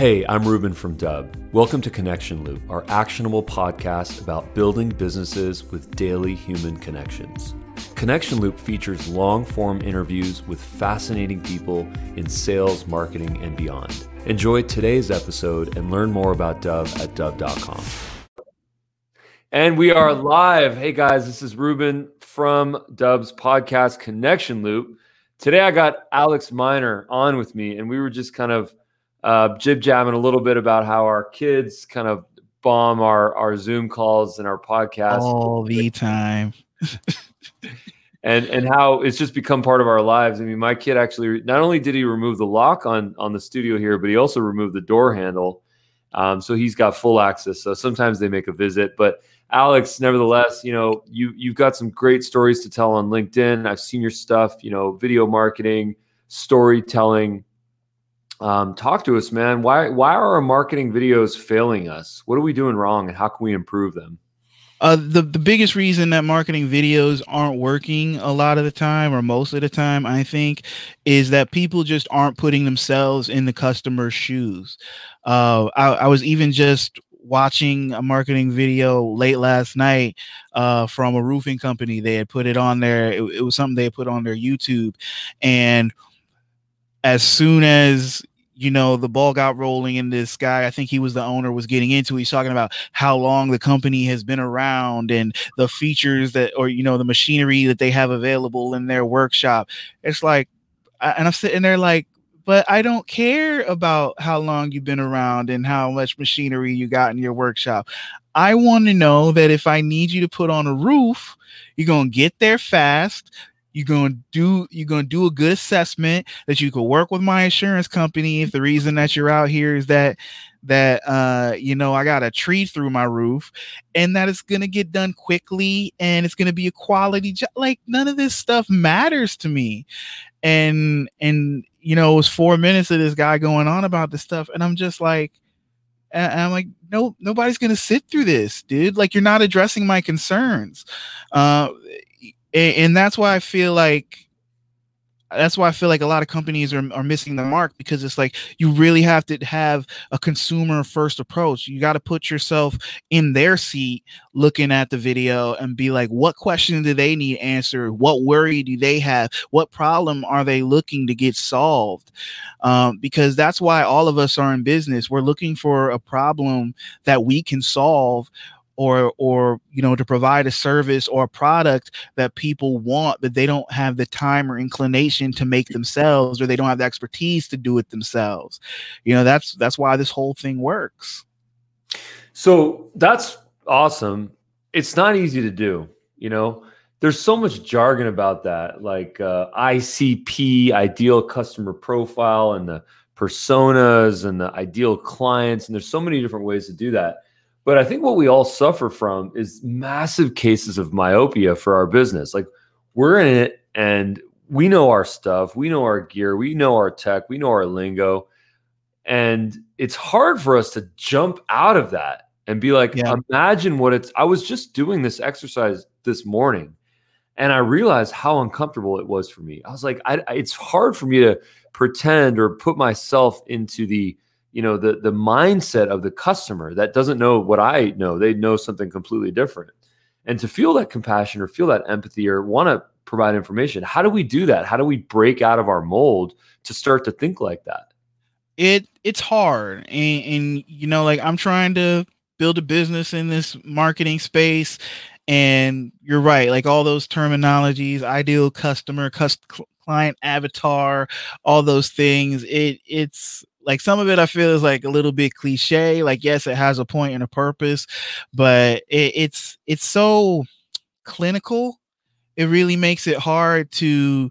Hey, I'm Ruben from Dubb. Welcome to Connection Loop, our actionable podcast about building businesses with daily human connections. Connection Loop features long form interviews with fascinating people in sales, marketing, and beyond. Enjoy today's episode and learn more about Dubb at Dubb.com. And we are live. Hey guys, this is Ruben from Dubb's podcast Connection Loop. Today I got Alex Miner on with me, and we were just kind of uh, jib jabbing a little bit about how our kids kind of bomb our our Zoom calls and our podcast all the time. and and how it's just become part of our lives. I mean, my kid actually not only did he remove the lock on on the studio here, but he also removed the door handle. Um, so he's got full access. So sometimes they make a visit, but Alex, nevertheless, you know, you you've got some great stories to tell on LinkedIn. I've seen your stuff, you know, video marketing, storytelling. Um, talk to us, man. Why why are our marketing videos failing us? What are we doing wrong, and how can we improve them? Uh, the the biggest reason that marketing videos aren't working a lot of the time, or most of the time, I think, is that people just aren't putting themselves in the customer's shoes. Uh, I, I was even just watching a marketing video late last night uh, from a roofing company. They had put it on there. It, it was something they put on their YouTube, and as soon as you know the ball got rolling and this guy i think he was the owner was getting into he's talking about how long the company has been around and the features that or you know the machinery that they have available in their workshop. It's like and i'm sitting there like but i don't care about how long you've been around and how much machinery you got in your workshop. I want to know that if i need you to put on a roof you're going to get there fast you're gonna do you're gonna do a good assessment that you could work with my insurance company if the reason that you're out here is that that uh you know I got a tree through my roof and that it's gonna get done quickly and it's gonna be a quality job. Like none of this stuff matters to me. And and you know it was four minutes of this guy going on about this stuff, and I'm just like and I'm like, no, nobody's gonna sit through this, dude. Like, you're not addressing my concerns. Uh, and, and that's why I feel like that's why I feel like a lot of companies are, are missing the mark because it's like you really have to have a consumer first approach. You got to put yourself in their seat looking at the video and be like, what question do they need answered? What worry do they have? What problem are they looking to get solved? Um, because that's why all of us are in business. We're looking for a problem that we can solve or or you know to provide a service or a product that people want but they don't have the time or inclination to make themselves or they don't have the expertise to do it themselves. You know that's that's why this whole thing works. So that's awesome. It's not easy to do you know? There's so much jargon about that like uh, icp ideal customer profile and the personas and the ideal clients and there's so many different ways to do that but I think what we all suffer from is massive cases of myopia for our business. Like we're in it and we know our stuff, we know our gear, we know our tech, we know our lingo. And it's hard for us to jump out of that and be like, yeah. imagine what it's. I was just doing this exercise this morning and I realized how uncomfortable it was for me. I was like, I, it's hard for me to pretend or put myself into the you know the the mindset of the customer that doesn't know what I know. They know something completely different. And to feel that compassion or feel that empathy or want to provide information, how do we do that? How do we break out of our mold to start to think like that? It it's hard. And, and you know, like I'm trying to build a business in this marketing space and you're right like all those terminologies ideal customer cust- client avatar all those things it it's like some of it I feel is like a little bit cliche. Like, yes, it has a point and a purpose, but it, it's it's so clinical. It really makes it hard to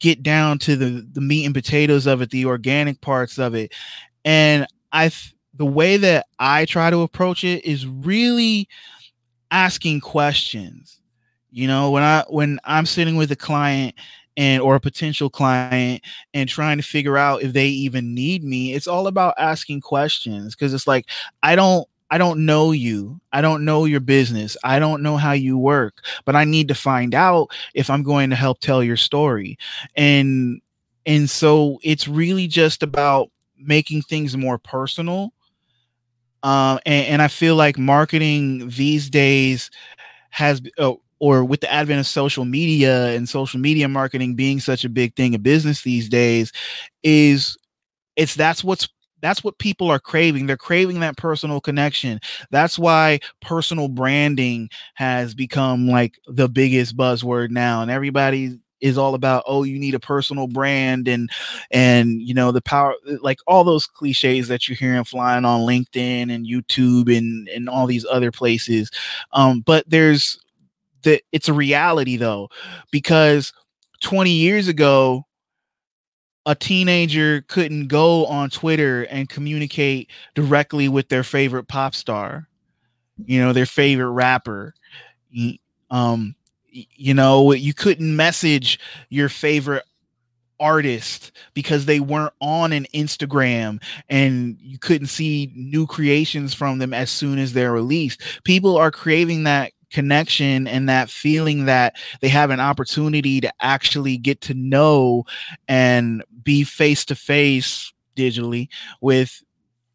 get down to the the meat and potatoes of it, the organic parts of it. And I the way that I try to approach it is really asking questions. You know, when I when I'm sitting with a client and or a potential client and trying to figure out if they even need me it's all about asking questions because it's like i don't I don't know you. I don't know your business. I don't know how you work, but I need to find out if I'm going to help tell your story. And and so it's really just about making things more personal. Um, and, and I feel like marketing these days has, oh, or with the advent of social media and social media marketing being such a big thing in business these days, is it's that's what's that's what people are craving. They're craving that personal connection. That's why personal branding has become like the biggest buzzword now and everybody is all about oh you need a personal brand and and you know the power like all those cliches that you're hearing flying on linkedin and youtube and and all these other places. Um but there's the it's a reality though because 20 years ago a teenager couldn't go on twitter and communicate directly with their favorite pop star you know their favorite rapper um you know you couldn't message your favorite artist because they weren't on an Instagram and you couldn't see new creations from them as soon as they're released. People are craving that connection and that feeling that they have an opportunity to actually get to know and be face to face digitally with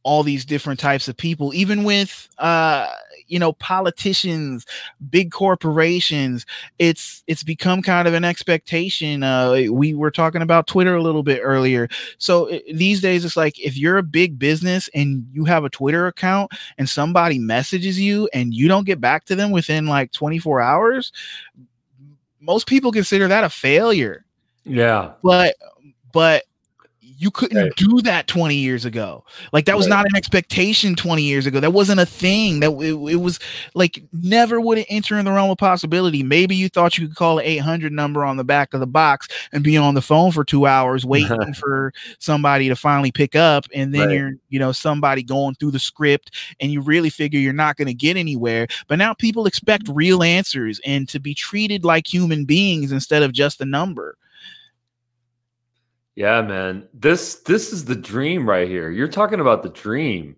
all these different types of people even with uh you know politicians big corporations it's it's become kind of an expectation uh we were talking about twitter a little bit earlier. So it, these days it's like if you're a big business and you have a twitter account and somebody messages you and you don't get back to them within like 24 hours most people consider that a failure. Yeah. But but you couldn't right. do that 20 years ago. Like that was right. not an expectation 20 years ago. That wasn't a thing. That it, it was like never would it enter in the realm of possibility. Maybe you thought you could call an 800 number on the back of the box and be on the phone for 2 hours waiting for somebody to finally pick up and then right. you're, you know, somebody going through the script and you really figure you're not going to get anywhere. But now people expect real answers and to be treated like human beings instead of just a number. Yeah, man. This this is the dream right here. You're talking about the dream.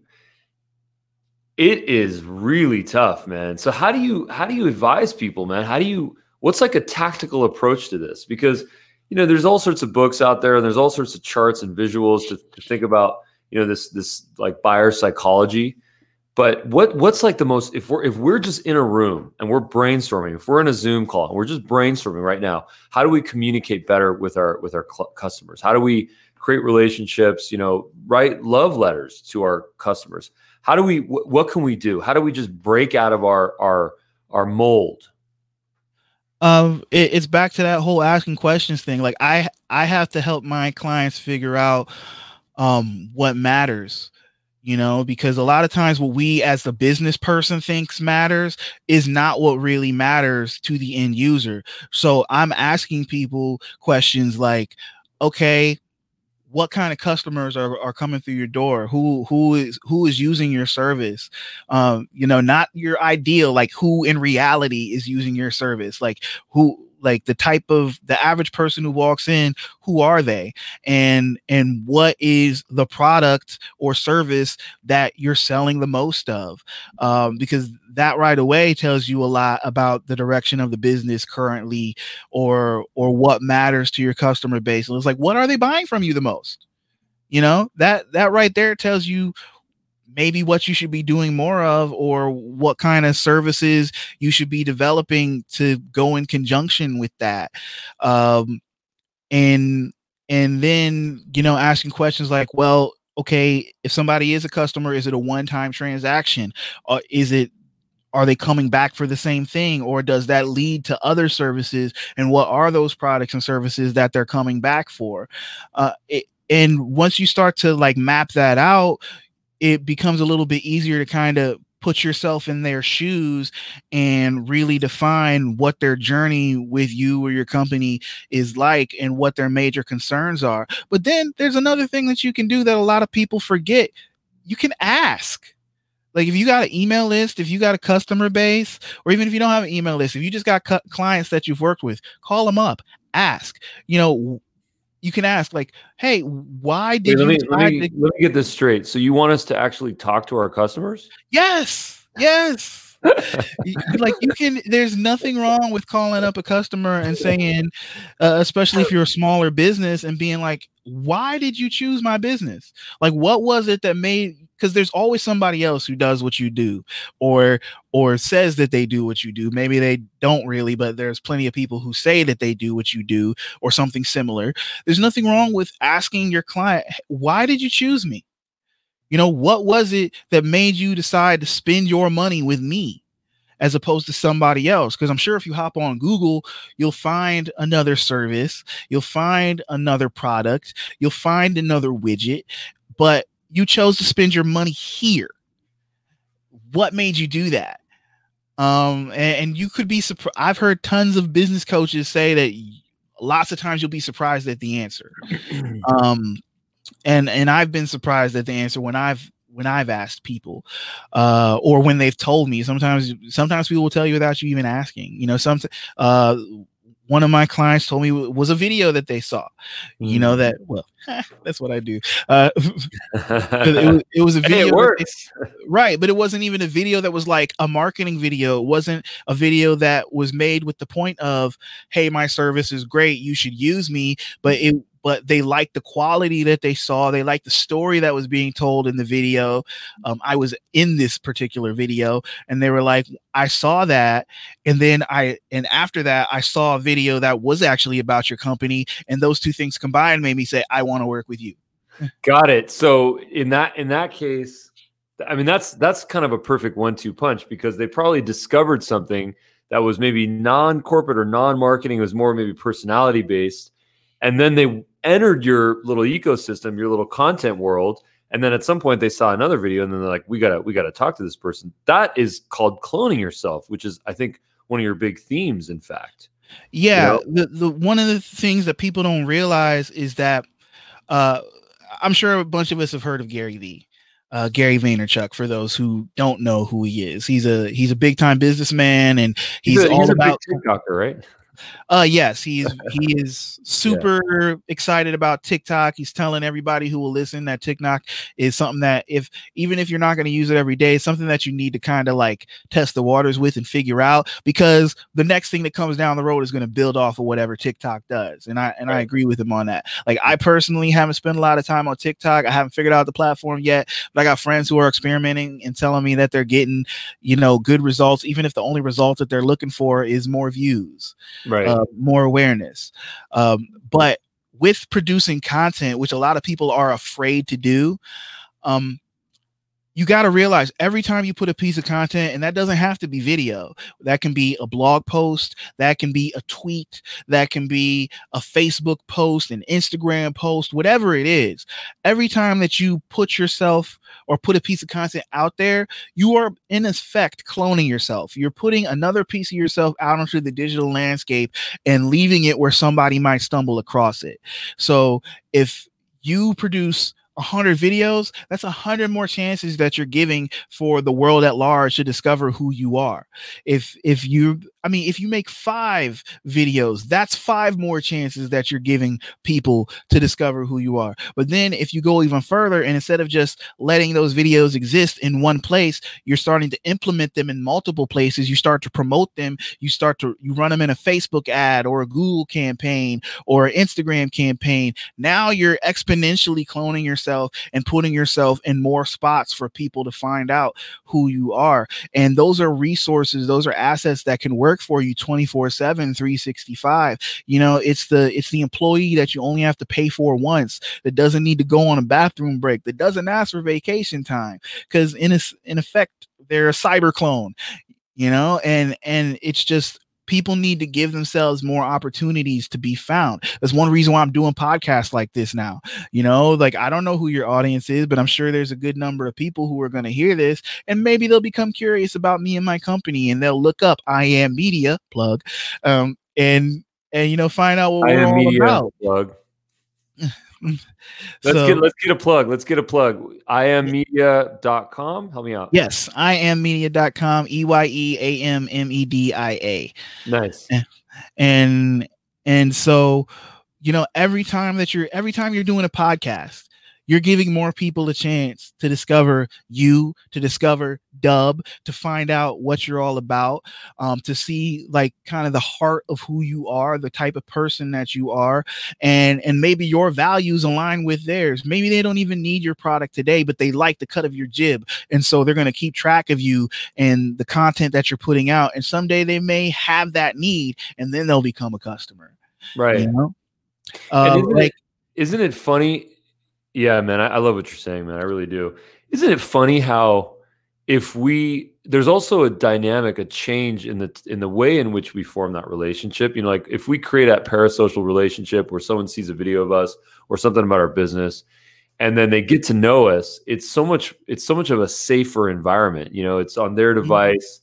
It is really tough, man. So how do you how do you advise people, man? How do you what's like a tactical approach to this? Because you know, there's all sorts of books out there and there's all sorts of charts and visuals to, to think about, you know, this this like buyer psychology. But what what's like the most if we're if we're just in a room and we're brainstorming, if we're in a Zoom call and we're just brainstorming right now, how do we communicate better with our with our cl- customers? How do we create relationships? You know, write love letters to our customers. How do we wh- what can we do? How do we just break out of our our our mold? Um, it, it's back to that whole asking questions thing. Like I I have to help my clients figure out um what matters you know because a lot of times what we as the business person thinks matters is not what really matters to the end user. So i'm asking people questions like okay what kind of customers are, are coming through your door? Who who is who is using your service? Um you know not your ideal like who in reality is using your service? Like who like the type of the average person who walks in who are they? And and what is the product or service that you're selling the most of? Um, because that right away tells you a lot about the direction of the business currently or or what matters to your customer base. And it's like what are they buying from you the most? You know that that right there tells you maybe what you should be doing more of or what kind of services you should be developing to go in conjunction with that. Um, and and then you know asking questions like well okay if somebody is a customer is it a one-time transaction? Or is it are they coming back for the same thing? Or does that lead to other services? And what are those products and services that they're coming back for? Uh, it, and once you start to like map that out it becomes a little bit easier to kind of put yourself in their shoes and really define what their journey with you or your company is like and what their major concerns are. But then there's another thing that you can do that a lot of people forget. You can ask. Like if you got an email list, if you got a customer base, or even if you don't have an email list, if you just got cu- clients that you've worked with, call them up, ask. You know, you can ask like, "Hey, why did Wait, you?" Let me, let, me, let me get this straight. So you want us to actually talk to our customers? Yes, yes. like you can. There's nothing wrong with calling up a customer and saying, uh, especially if you're a smaller business, and being like, why did you choose my business? Like, what was it that made? Because there's always somebody else who does what you do, or or says that they do what you do. Maybe they don't really, but there's plenty of people who say that they do what you do, or something similar. There's nothing wrong with asking your client, why did you choose me? You know, what was it that made you decide to spend your money with me? As opposed to somebody else. Because I'm sure if you hop on Google, you'll find another service, you'll find another product, you'll find another widget, but you chose to spend your money here. What made you do that? Um, and, and you could be surprised. I've heard tons of business coaches say that lots of times you'll be surprised at the answer. um, and and I've been surprised at the answer when I've when I've asked people, uh, or when they've told me. Sometimes, sometimes people will tell you without you even asking. You know, some uh, one of my clients told me was a video that they saw. Mm. You know that mm. well, that's what I do. Uh, it, was, it, was, a video, hey, they, right? But it wasn't even a video that was like a marketing video. It wasn't a video that was made with the point of, "Hey, my service is great. You should use me." But it but they liked the quality that they saw. They liked the story that was being told in the video. Um, I was in this particular video, and they were like, I saw that, and then I and after that, I saw a video that was actually about your company, and those two things combined made me say, I want to work with you. Got it. So in that in that case, I mean that's that's kind of a perfect one-two punch because they probably discovered something that was maybe non-corporate or non-marketing, it was more maybe personality based. And then they entered your little ecosystem, your little content world, and then at some point they saw another video and then they're like, we gotta, we gotta talk to this person. That is called cloning yourself, which is I think one of your big themes, in fact. Yeah. You know? The the one of the things that people don't realize is that uh I'm sure a bunch of us have heard of Gary Vee. Uh, Gary Vaynerchuk. For those who don't know who he is, he's a he's a big time businessman, and he's, he's a, all he's about TikToker, right? Uh yes, he's he is super yeah. excited about TikTok. He's telling everybody who will listen that TikTok is something that if even if you're not going to use it every day, something that you need to kind of like test the waters with and figure out because the next thing that comes down the road is going to build off of whatever TikTok does. And I and right. I agree with him on that. Like I personally haven't spent a lot of time on TikTok. I haven't figured out the platform yet, but I got friends who are experimenting and telling me that they're getting, you know, good results even if the only result that they're looking for is more views right. uh, more awareness. Um, but with producing content which a lot of people are afraid to do um, you got to realize every time you put a piece of content, and that doesn't have to be video, that can be a blog post, that can be a tweet, that can be a Facebook post, an Instagram post, whatever it is. Every time that you put yourself or put a piece of content out there, you are in effect cloning yourself. You're putting another piece of yourself out onto the digital landscape and leaving it where somebody might stumble across it. So if you produce 100 videos, that's 100 more chances that you're giving for the world at large to discover who you are. If if you I mean, if you make 5 videos, that's 5 more chances that you're giving people to discover who you are. But then if you go even further and instead of just letting those videos exist in one place, you're starting to implement them in multiple places, you start to promote them, you start to you run them in a Facebook ad or a Google campaign or an Instagram campaign. Now you're exponentially cloning yourself and putting yourself in more spots for people to find out who you are. And those are resources, those are assets that can work for you 24 7, 365. You know, it's the it's the employee that you only have to pay for once that doesn't need to go on a bathroom break, that doesn't ask for vacation time. Because in a, in effect, they're a cyber clone you know and and it's just people need to give themselves more opportunities to be found. That's one reason why I'm doing podcasts like this now. You know, like I don't know who your audience is, but I'm sure there's a good number of people who are going to hear this and maybe they'll become curious about me and my company and they'll look up EyeAm Media plug um and and you know find out what I we're all media about. Plug. let's so, get let's get a plug. Let's get a plug. Eyeammedia.com. Help me out. Yes, eyeammedia.com. E Y E A M M E D I A. Nice. And and so, you know, every time that you're every time you're doing a podcast, you're giving more people a chance to discover you, to discover Dubb, to find out what you're all about, um, to see like kind of the heart of who you are, the type of person that you are, and and maybe your values align with theirs. Maybe they don't even need your product today, but they like the cut of your jib, and so they're going to keep track of you and the content that you're putting out. And someday they may have that need, and then they'll become a customer. Right. You know? Uh, isn't, like, it, isn't it funny? Yeah, man, I, I love what you're saying, man. I really do. Isn't it funny how if we there's also a dynamic, a change in the in the way in which we form that relationship. You know, like if we create that parasocial relationship where someone sees a video of us or something about our business, and then they get to know us, it's so much it's so much of a safer environment. You know, it's on their mm-hmm. device.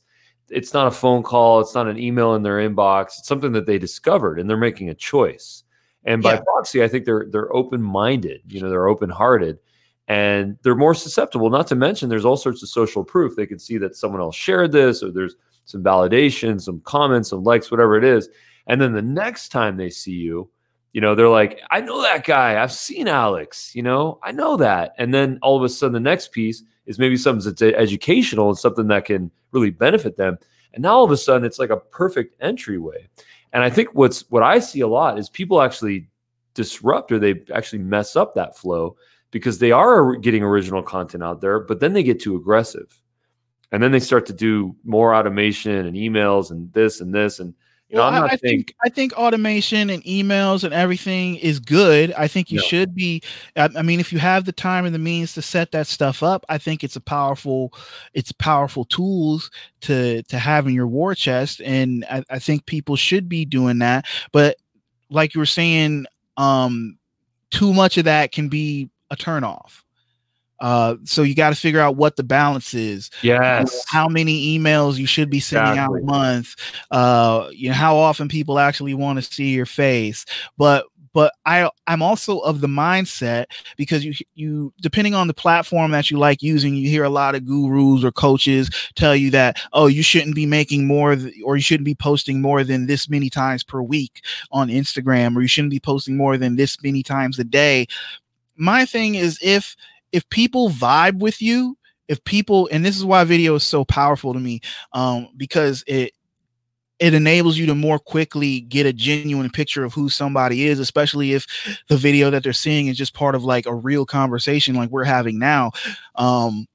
It's not a phone call. It's not an email in their inbox. It's something that they discovered, and they're making a choice. And by yeah. proxy, I think they're they're open minded. You know, they're open hearted, and they're more susceptible. Not to mention, there's all sorts of social proof. They can see that someone else shared this, or there's some validation, some comments, some likes, whatever it is. And then the next time they see you, you know, they're like, I know that guy. I've seen Alex. You know, I know that. And then all of a sudden, the next piece is maybe something that's educational and something that can really benefit them. And now all of a sudden, it's like a perfect entryway. And I think what's what I see a lot is people actually disrupt or they actually mess up that flow because they are getting original content out there, but then they get too aggressive. And then they start to do more automation and emails and this and this and you know, well, I, think I think automation and emails and everything is good. I think you should be. I, I, mean, if you have the time and the means to set that stuff up, I think it's a powerful, it's powerful tools to to have in your war chest, and I, I think people should be doing that. But like you were saying, um, too much of that can be a turnoff. Uh, so you got to figure out what the balance is. Yes. How many emails you should be sending exactly. out a month. Uh, you know how often people actually want to see your face. But but I I'm also of the mindset because you you depending on the platform that you like using, you hear a lot of gurus or coaches tell you that oh you shouldn't be making more th- or you shouldn't be posting more than this many times per week on Instagram or you shouldn't be posting more than this many times a day. My thing is if if people vibe with you, if people, and this is why video is so powerful to me, um, because it it enables you to more quickly get a genuine picture of who somebody is, especially if the video that they're seeing is just part of like a real conversation like we're having now. Um,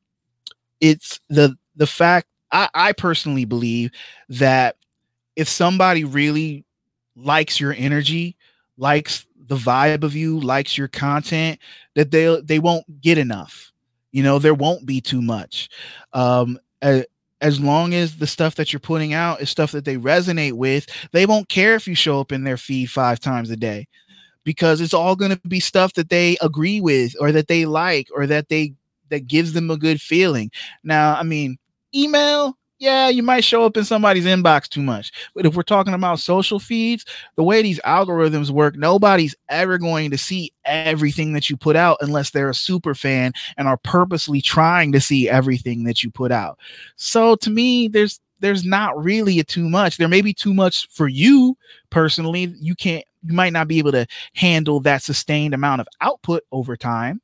it's the the fact I, I personally believe that if somebody really likes your energy, likes the vibe of you, likes your content, that they they won't get enough. You know, there won't be too much. Um, as, as long as the stuff that you're putting out is stuff that they resonate with, they won't care if you show up in their feed five times a day because it's all going to be stuff that they agree with or that they like or that they that gives them a good feeling. Now, I mean, email yeah, you might show up in somebody's inbox too much. But if we're talking about social feeds, the way these algorithms work, nobody's ever going to see everything that you put out unless they're a super fan and are purposely trying to see everything that you put out. So to me, there's there's not really a too much. There may be too much for you personally. You can't you might not be able to handle that sustained amount of output over time.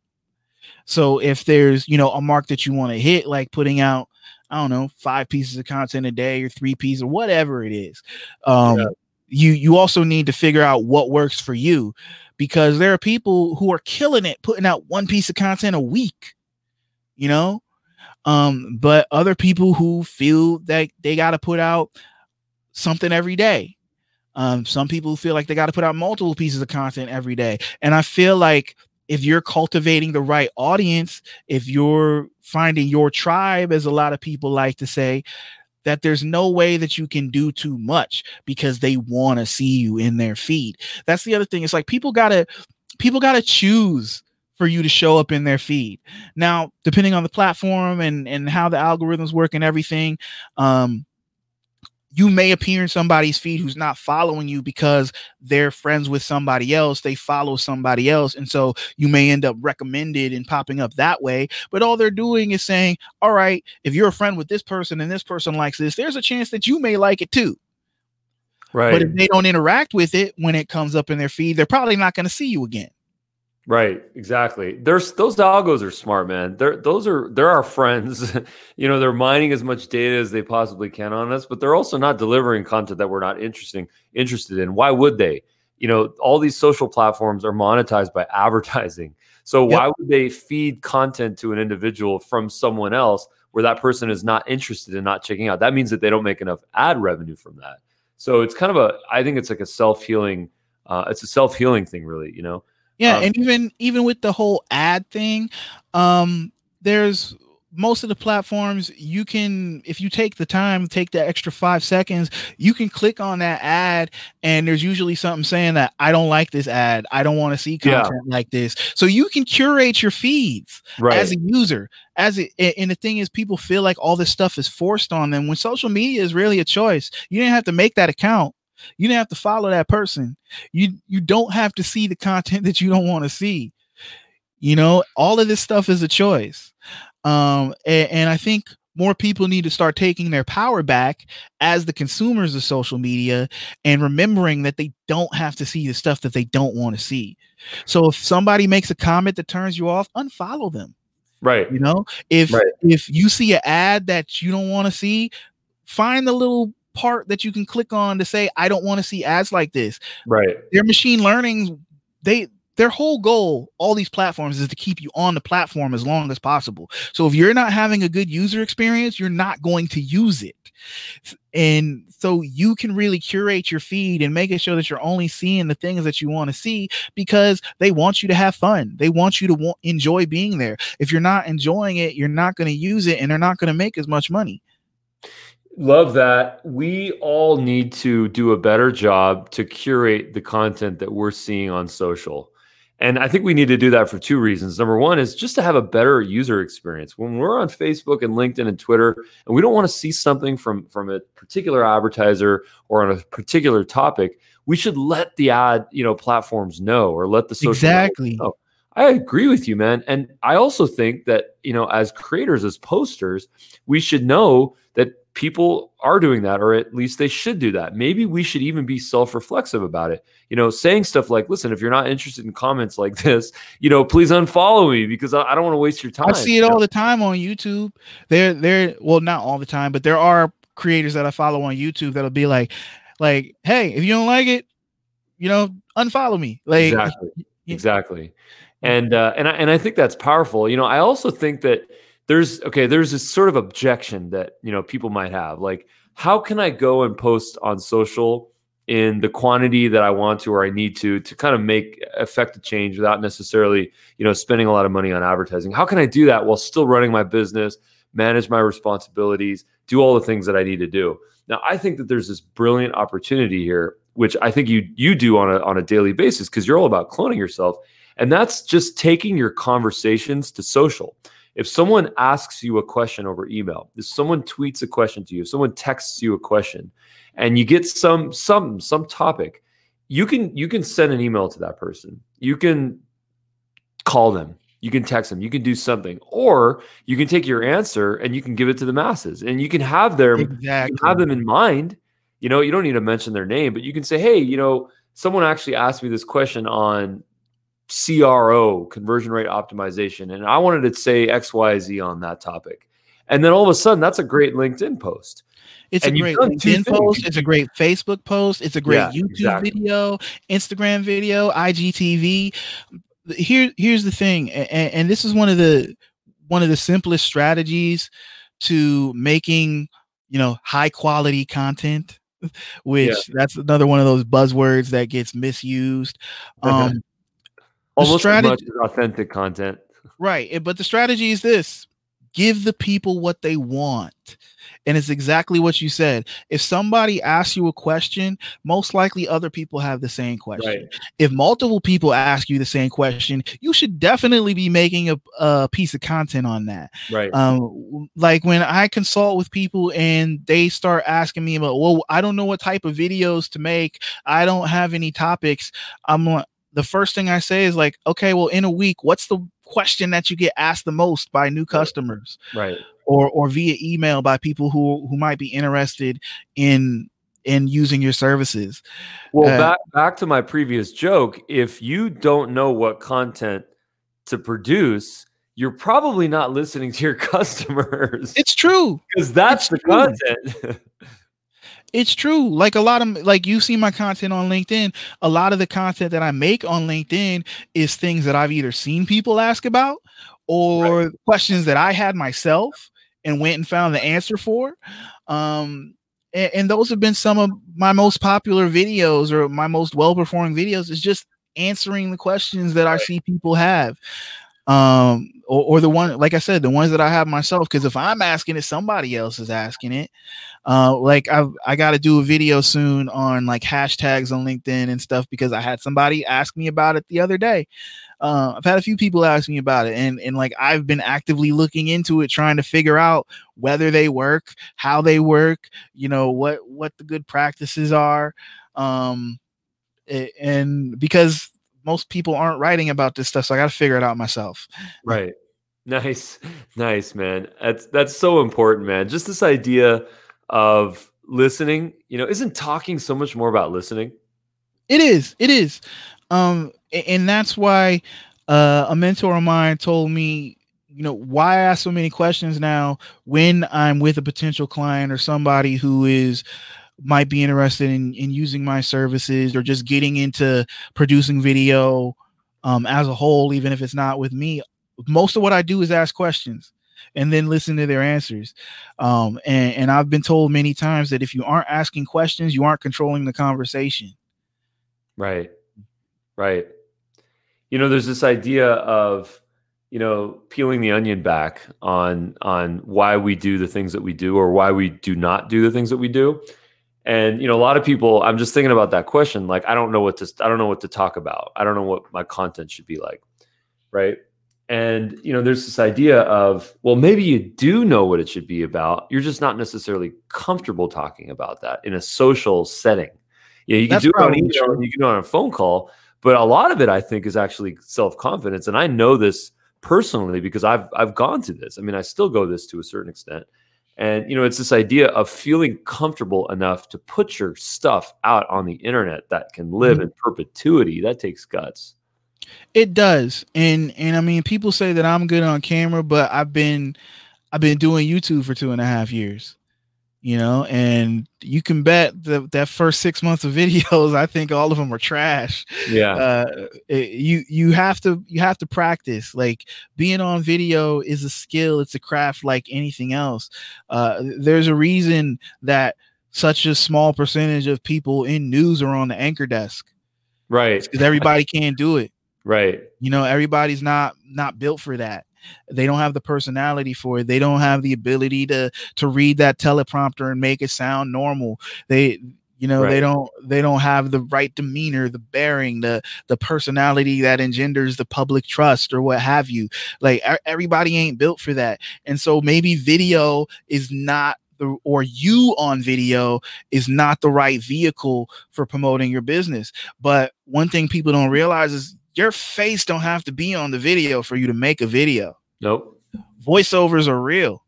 So if there's, you know, a mark that you want to hit like putting out I don't know, five pieces of content a day or three pieces or whatever it is. Um, yeah. You you also need to figure out what works for you because there are people who are killing it putting out one piece of content a week, you know. Um, but other people who feel that they got to put out something every day. Um, some people feel like they got to put out multiple pieces of content every day, and I feel like if you're cultivating the right audience, if you're finding your tribe, as a lot of people like to say, that there's no way that you can do too much because they want to see you in their feed. That's the other thing. It's like people gotta people gotta choose for you to show up in their feed. Now, depending on the platform and and how the algorithms work and everything, um, you may appear in somebody's feed who's not following you because they're friends with somebody else they follow somebody else and so you may end up recommended and popping up that way but all they're doing is saying all right if you're a friend with this person and this person likes this there's a chance that you may like it too. Right. but if they don't interact with it when it comes up in their feed they're probably not going to see you again Right, exactly. There's those algos are smart, man. They're those are they're our friends. you know, they're mining as much data as they possibly can on us, but they're also not delivering content that we're not interesting interested in. Why would they? You know, all these social platforms are monetized by advertising. So yep. why would they feed content to an individual from someone else where that person is not interested in not checking out? That means that they don't make enough ad revenue from that. So it's kind of a I think it's like a self-healing uh, it's a self-healing thing really, you know yeah, um, and even even with the whole ad thing, um, there's most of the platforms you can if you take the time take the extra five seconds you can click on that ad and there's usually something saying that i don't like this ad i don't want to see content yeah. like this so you can curate your feeds right. as a user as it and the thing is people feel like all this stuff is forced on them when social media is really a choice you didn't have to make that account you didn't have to follow that person. You you don't have to see the content that you don't want to see. You know, all of this stuff is a choice. Um, and, and I think more people need to start taking their power back as the consumers of social media and remembering that they don't have to see the stuff that they don't want to see. So if somebody makes a comment that turns you off, unfollow them. Right. You know, if right. if you see an ad that you don't want to see, find the little part that you can click on to say I don't want to see ads like this. Right. Their machine learning, they their whole goal, all these platforms, is to keep you on the platform as long as possible. So if you're not having a good user experience, you're not going to use it. And so you can really curate your feed and making sure that you're only seeing the things that you want to see because they want you to have fun. They want you to want, enjoy being there. If you're not enjoying it, you're not going to use it and they're not going to make as much money. Love that. We all need to do a better job to curate the content that we're seeing on social. And I think we need to do that for two reasons. Number one is just to have a better user experience. When we're on Facebook and LinkedIn and Twitter, and we don't want to see something from, from a particular advertiser or on a particular topic, we should let the ad, you know, platforms know or let the social exactly. Know. I agree with you, man. And I also think that, you know, as creators, as posters, we should know that people are doing that, or at least they should do that. Maybe we should even be self reflexive about it. You know, saying stuff like, listen, if you're not interested in comments like this, you know, please unfollow me because I, don't want to waste your time. I see it all the time on YouTube. There, there, well, not all the time, but there are creators that I follow on YouTube that'll be like, like, hey, if you don't like it, you know, unfollow me. Like, exactly. Exactly. And, uh, and I, and I think that's powerful. You know, I also think that, there's okay there's this sort of objection that you know people might have like how can i go and post on social in the quantity that i want to or i need to to kind of make effective change without necessarily you know spending a lot of money on advertising how can i do that while still running my business manage my responsibilities do all the things that i need to do now i think that there's this brilliant opportunity here which i think you you do on a on a daily basis because you're all about cloning yourself and that's just taking your conversations to social if someone asks you a question over email, if someone tweets a question to you, if someone texts you a question, and you get some some some topic, you can you can send an email to that person. You can call them. You can text them. You can do something, or you can take your answer and you can give it to the masses, and you can have their exactly. have them in mind. You know, you don't need to mention their name, but you can say, "Hey, you know, someone actually asked me this question on CRO, conversion rate optimization, and I wanted to say XYZ on that topic. And then all of a sudden, that's a great LinkedIn post. It's and a great LinkedIn post. It's a great Facebook post. It's a great yeah, YouTube exactly. video, Instagram video, IGTV. Here, here's the thing, and, and this is one of the one of the simplest strategies to making you know high quality content which yeah. that's another one of those buzzwords that gets misused um, almost strategy, as much as authentic content. Right. But the strategy is this give the people what they want. And it's exactly what you said. If somebody asks you a question, most likely other people have the same question. Right. If multiple people ask you the same question, you should definitely be making a, a piece of content on that. Right. Um, like when I consult with people and they start asking me about, well, I don't know what type of videos to make. I don't have any topics. I'm like, the first thing I say is like, okay, well, in a week, what's the question that you get asked the most by new customers? Right. Or or via email by people who who might be interested in in using your services. Well, Uh, back back to my previous joke. If you don't know what content to produce, you're probably not listening to your customers It's true. because that's it's the content. It's true. Like a lot of like you see my content on LinkedIn. A lot of the content that I make on LinkedIn is things that I've either seen people ask about or questions that I had myself and went and found the answer for. Um, and, and those have been some of my most popular videos or my most well-performing videos. Is just answering the questions that I see people have. Um, or, or the one, like I said, the ones that I have myself. Because if I'm asking it, somebody else is asking it. Uh, like I've I got to do a video soon on like hashtags on LinkedIn and stuff because I had somebody ask me about it the other day. Uh, I've had a few people ask me about it, and and like I've been actively looking into it, trying to figure out whether they work, how they work, you know what what the good practices are, um, and because most people aren't writing about this stuff, so I got to figure it out myself. Right. Nice. Nice, man. That's that's so important, man. Just this idea of listening, you know, isn't talking so much more about listening? It is. It is. Um, and that's why uh, a mentor of mine told me, you know, why I ask so many questions now when I'm with a potential client or somebody who is might be interested in in using my services or just getting into producing video um, as a whole, even if it's not with me. Most of what I do is ask questions and then listen to their answers. Um, and, and I've been told many times that if you aren't asking questions, you aren't controlling the conversation. Right. Right. You know, there's this idea of, you know, peeling the onion back on on why we do the things that we do or why we do not do the things that we do. And you know, a lot of people, I'm just thinking about that question. Like, I don't know what to I don't know what to talk about. I don't know what my content should be like. Right. And you know, there's this idea of, well, maybe you do know what it should be about. You're just not necessarily comfortable talking about that in a social setting. Yeah, you can That's do it on email, you can do it on a phone call, but a lot of it, I think, is actually self confidence. And I know this personally because I've I've gone to this. I mean, I still go this to a certain extent. And you know, it's this idea of feeling comfortable enough to put your stuff out on the internet that can live Mhm. in perpetuity. That takes guts. It does. And and I mean people say that I'm good on camera, but I've been I've been doing YouTube for two and a half years. You know, and you can bet that that first six months of videos, I think all of them are trash. Yeah. Uh, it- you you have to you have to practice. Like being on video is a skill. It's a craft like anything else. Uh, there's a reason that such a small percentage of people in news are on the anchor desk right. because everybody can't do it Right. you know everybody's not not built for that they don't have the personality for it. They don't have the ability to to read that teleprompter and make it sound normal. They you know they don't they don't have the right demeanor the bearing the the personality that engenders the public trust or what have you. Like everybody ain't built for that. And so maybe video is not the or you on video is not the right vehicle for promoting your business. But one thing people don't realize is your face don't have to be on the video for you to make a video. Nope. Voiceovers are real.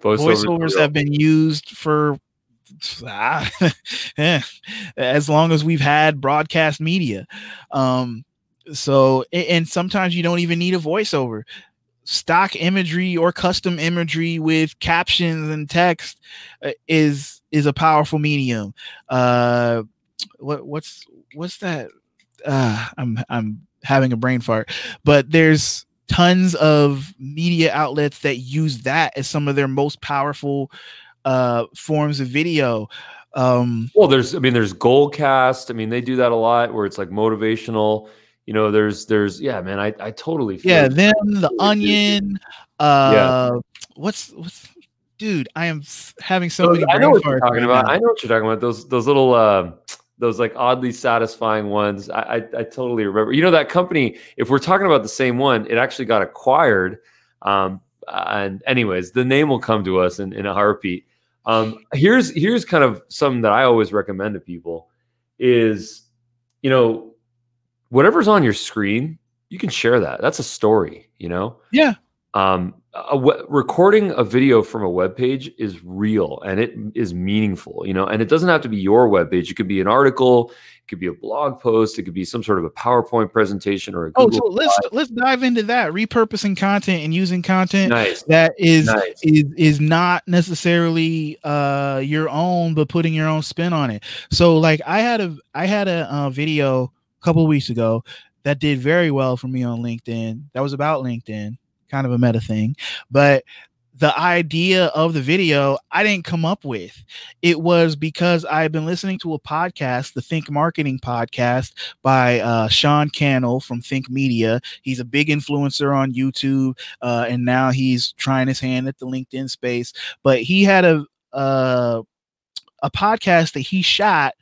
Voiceovers Voiceovers real. have been used for ah, eh, as long as we've had broadcast media. Um, so and sometimes you don't even need a voiceover. Stock imagery or custom imagery with captions and text uh, is is a powerful medium. Uh, what what's what's that? Uh, I'm I'm having a brain fart, but there's tons of media outlets that use that as some of their most powerful uh forms of video. Um, Well, there's, I mean, there's Goalcast. I mean, they do that a lot where it's like motivational. You know, there's, there's, yeah, man, I, I totally feel yeah, them, the onion. Uh, yeah. what's what's dude? I am having so Those- many. I know what you're talking right about. now. I know what you're talking about. Those, those little, uh, those like oddly satisfying ones. I, I, I totally remember. You know that company. If we're talking about the same one, it actually got acquired. Um, and anyways, the name will come to us in, in a heartbeat. Um, here's here's kind of something that I always recommend to people is, you know, whatever's on your screen, you can share that. That's a story, you know. Yeah. Um, a w- recording a video from a web page is real and it is meaningful, you know, and it doesn't have to be your web page. It could be an article, it could be a blog post, it could be some sort of a PowerPoint presentation or a Google Oh, so let's let's dive into that. Repurposing content and using content nice. that is nice. is is not necessarily uh your own, but putting your own spin on it. So like I had a I had a uh, video a couple weeks ago that did very well for me on LinkedIn. That was about LinkedIn kind of a meta thing. But the idea of the video I didn't come up with. It was because I've been listening to a podcast, the Think Marketing podcast by uh, Sean Cannell from Think Media. He's a big influencer on YouTube, uh, and now he's trying his hand at the LinkedIn space. But he had a uh, a podcast that he shot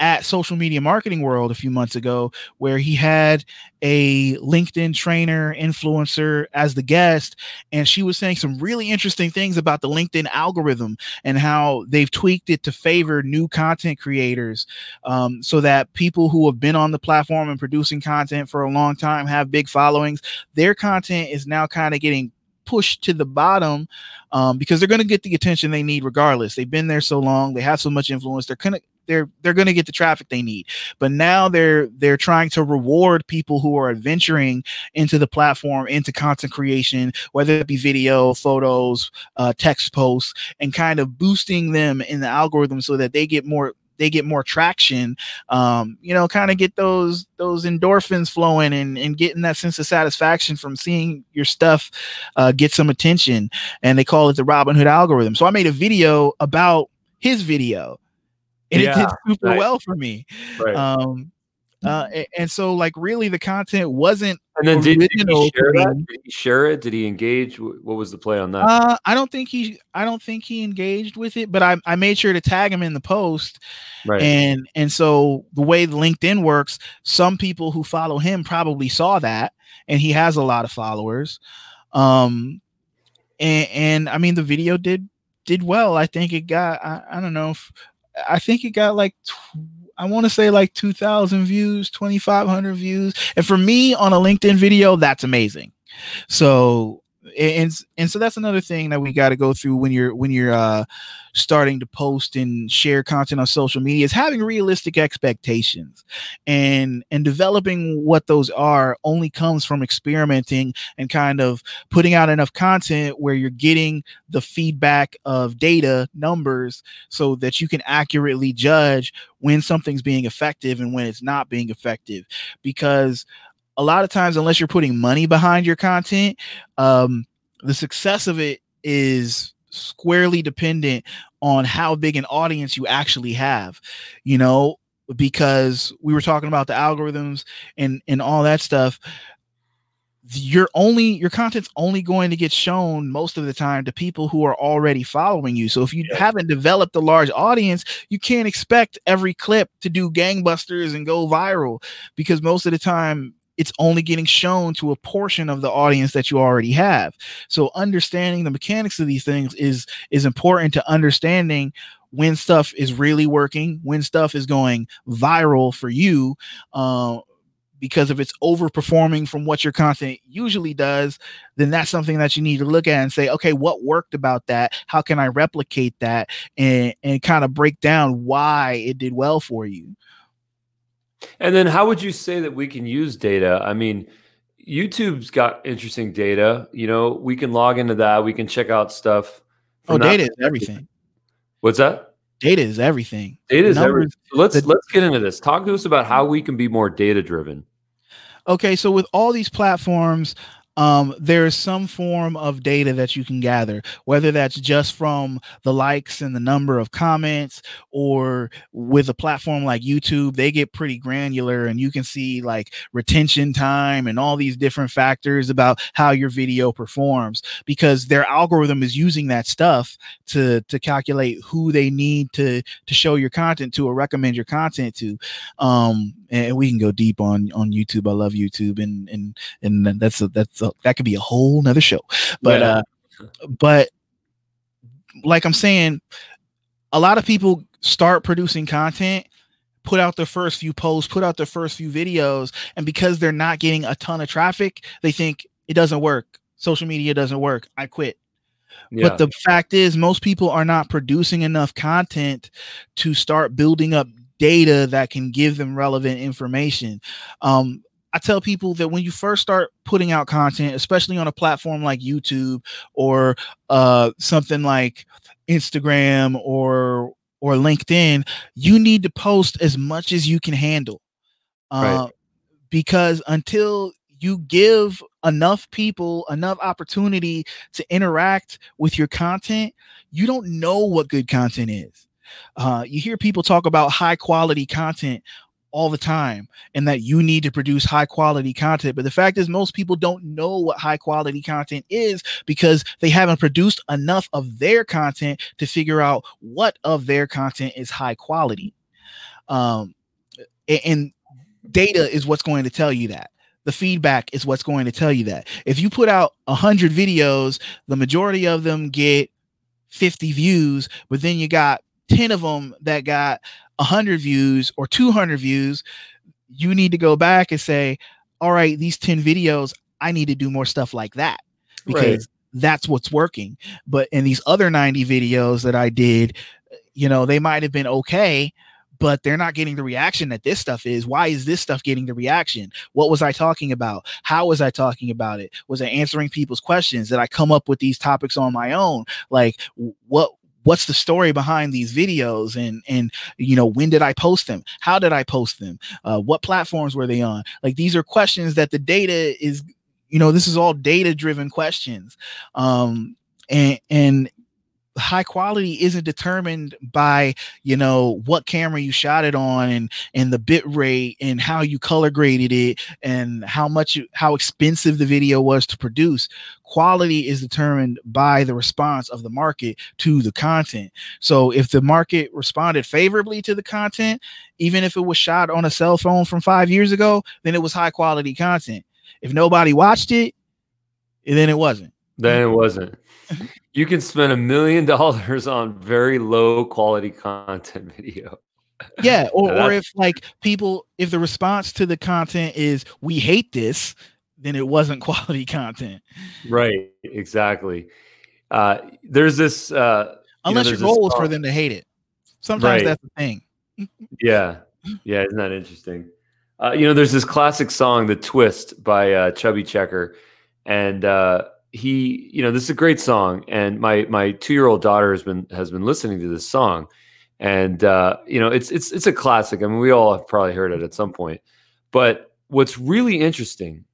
at Social Media Marketing World a few months ago, where he had a LinkedIn trainer, influencer as the guest. And she was saying some really interesting things about the LinkedIn algorithm and how they've tweaked it to favor new content creators um, so that people who have been on the platform and producing content for a long time have big followings. Their content is now kind of getting pushed to the bottom um, because they're going to get the attention they need regardless. They've been there so long, they have so much influence. They're kind of they're they're going to get the traffic they need. But now they're they're trying to reward people who are adventuring into the platform into content creation whether it be video photos uh, text posts and kind of boosting them in the algorithm so that they get more they get more traction um, you know kind of get those those endorphins flowing and, and getting that sense of satisfaction from seeing your stuff uh, get some attention. And they call it the robinhood algorithm. So i made a video about his video and yeah, it did super right. well for me. Right. Um, uh, and so like really the content wasn't and then did, did, he share that? did he share it did he engage what was the play on that uh, i don't think he i don't think he engaged with it but i, I made sure to tag him in the post right and and so the way linkedin works some people who follow him probably saw that and he has a lot of followers um and, and i mean the video did did well i think it got i, I don't know if I think it got like I want to say like 2000 views, 2500 views. And for me on a LinkedIn video, that's amazing. So and and so that's another thing that we got to go through when you're when you're uh starting to post and share content on social media is having realistic expectations. And and developing what those are only comes from experimenting and kind of putting out enough content where you're getting the feedback of data numbers so that you can accurately judge when something's being effective and when it's not being effective. Because a lot of times unless you're putting money behind your content um, the success of it is squarely dependent on how big an audience you actually have you know because we were talking about the algorithms and and all that stuff you're only your content's only going to get shown most of the time to people who are already following you so if you yeah. haven't developed a large audience you can't expect every clip to do gangbusters and go viral because most of the time it's only getting shown to a portion of the audience that you already have. So understanding the mechanics of these things is is important to understanding when stuff is really working, when stuff is going viral for you. Uh, because if it's overperforming from what your content usually does, then that's something that you need to look at and say, okay, what worked about that? How can I replicate that and, and kind of break down why it did well for you? And then how would you say that we can use data? I mean, YouTube's got interesting data. You know, we can log into that. We can check out stuff. Oh, data is everything. What's that? Data is everything. Data is everything. Let's the, let's get into this. Talk to us about how we can be more data driven. Okay, so with all these platforms, um, there is some form of data that you can gather, whether that's just from the likes and the number of comments, or with a platform like YouTube, they get pretty granular and you can see like retention time and all these different factors about how your video performs because their algorithm is using that stuff to to calculate who they need to to show your content to or recommend your content to. Um, and we can go deep on on YouTube. I love YouTube, and and and that's a, that's a, that could be a whole nother show. But yeah. uh, but like I'm saying, a lot of people start producing content put out their first few posts, put out their first few videos, and because they're not getting a ton of traffic, they think it doesn't work. social media doesn't work. I quit. Yeah. But the fact is, most people are not producing enough content to start building up data that can give them relevant information. Um, I tell people that when you first start putting out content, especially on a platform like YouTube or uh, something like Instagram or or LinkedIn, you need to post as much as you can handle. Uh, right. Because until you give enough people enough opportunity to interact with your content, you don't know what good content is. Uh, you hear people talk about high quality content all the time and that you need to produce high quality content. But the fact is, most people don't know what high quality content is because they haven't produced enough of their content to figure out what of their content is high quality. Um, and data is what's going to tell you that the feedback is what's going to tell you that. If you put out 100 videos, the majority of them get 50 views, but then you got 10 of them that got 100 views or 200 views, you need to go back and say, all right, these 10 videos, I need to do more stuff like that because right. that's what's working. But in these other 90 videos that I did, you know, they might have been okay, but they're not getting the reaction that this stuff is. Why is this stuff getting the reaction? What was I talking about? How was I talking about it? Was I answering people's questions? Did I come up with these topics on my own? Like what what's the story behind these videos and and you know when did i post them? How did i post them? Uh, what platforms were they on? Like these are questions that the data is you know this is all data driven questions. Um and and high quality isn't determined by you know what camera you shot it on and and the bit rate and how you color graded it and how much you, how expensive the video was to produce. Quality is determined by the response of the market to the content. So if the market responded favorably to the content even if it was shot on a cell phone from 5 years ago then it was high quality content. If nobody watched it then it wasn't. Then it wasn't you can spend a million dollars on very low quality content video. Yeah, or, or if like people, if the response to the content is we hate this, then it wasn't quality content. Right, exactly. Uh, there's this. Uh, Unless you know, your goal is for them to hate it. Sometimes right. that's the thing. yeah, yeah, isn't that interesting? Uh, you know, there's this classic song, "The Twist" by uh, Chubby Checker, and uh, he you know this is a great song and my my two year old daughter has been has been listening to this song. And uh you know it's it's it's a classic. I mean we all have probably heard it at some point. But what's really interesting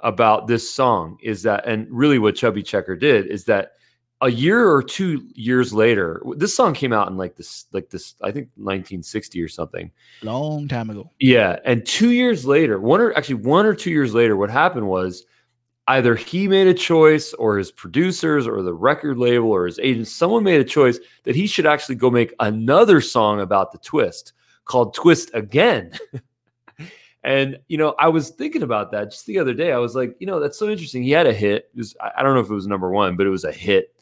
about this song is that and really what chubby checker did is that a year or two years later this song came out in like this like this i think 1960 or something. Long time ago. Yeah and two years later one or actually one or two years later what happened was either he made a choice or his producers or the record label or his agent, someone made a choice that he should actually go make another song about the twist called Twist Again. and, you know, I was thinking about that just the other day. I was like, you know, that's so interesting. He had a hit. Was, I don't know if it was number one, but it was a hit.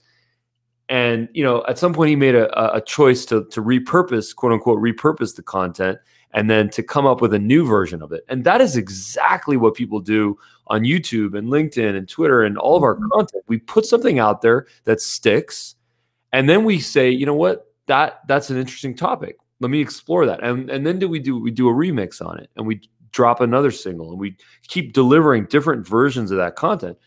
And, you know, at some point he made a, a choice to, to repurpose, quote unquote, repurpose the content and then to come up with a new version of it. And that is exactly what people do on YouTube and LinkedIn and Twitter and all of our mm-hmm. content. We put something out there that sticks, and then we say, you know what, that that's an interesting topic. Let me explore that. And and then do we do we do a remix on it and we drop another single and we keep delivering different versions of that content.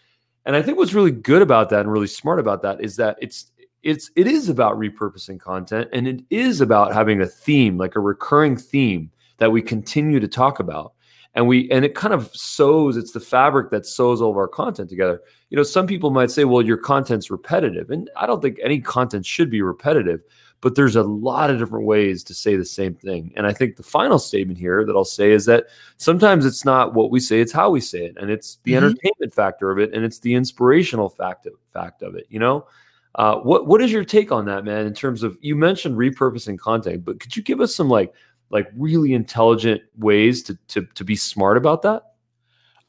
And I think what's really good about that and really smart about that is that it's it's it is about repurposing content and it is about having a theme, like a recurring theme that we continue to talk about and we and it kind of sews it's the fabric that sews all of our content together. You know some people might say well your content's repetitive. And i don't think any content should be repetitive but there's a lot of different ways to say the same thing. And i think the final statement here that i'll say is that sometimes it's not what we say it's how we say it. And it's the mm-hmm. entertainment factor of it and it's the inspirational fact of, fact of it you know? Uh, what what is your take on that man in terms of you mentioned repurposing content but could you give us some like like really intelligent ways to to to be smart about that?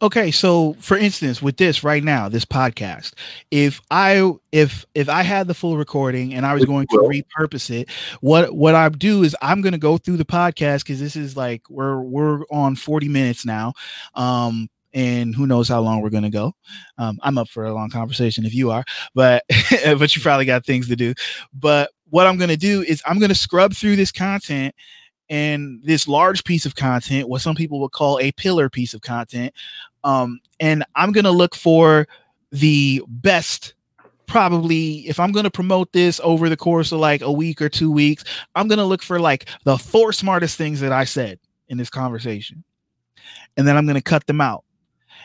Okay, so for instance, with this right now, this podcast, if I if if I had the full recording and I was going to repurpose it, what what I do is I'm going to go through the podcast because this is like we're we're on 40 minutes now. Um, and who knows how long we're going to go. Um, I'm up for a long conversation if you are, but but you probably got things to do. But what I'm going to do is I'm going to scrub through this content and this large piece of content, what some people would call a pillar piece of content, um, and I'm going to look for the best probably if I'm going to promote this over the course of like a week or two weeks, I'm going to look for like the four smartest things that I said in this conversation. And then I'm going to cut them out.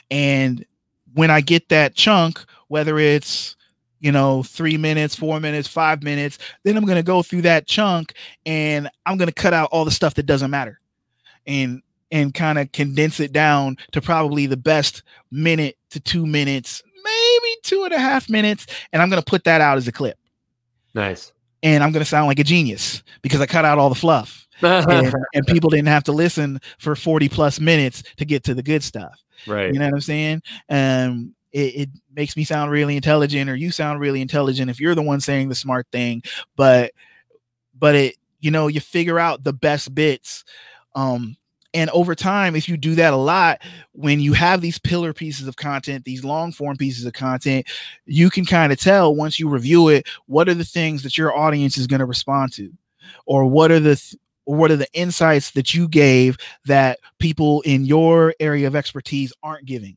And when I get that chunk, whether it's you know, three minutes, four minutes, five minutes. Then I'm going to go through that chunk and I'm going to cut out all the stuff that doesn't matter and, and kind of condense it down to probably the best minute to two minutes, maybe two and a half minutes. And I'm going to put that out as a clip. Nice. And I'm going to sound like a genius because I cut out all the fluff. and, and, people didn't have to listen for 40 plus minutes to get to the good stuff. Right. You know what I'm saying? Um, it, it makes me sound really intelligent or you sound really intelligent if you're the one saying the smart thing. But but it you know you figure out the best bits um and over time if you do that a lot when you have these pillar pieces of content these long form pieces of content you can kind of tell once you review it what are the things that your audience is going to respond to? Or what are the th- what are the insights that you gave that people in your area of expertise aren't giving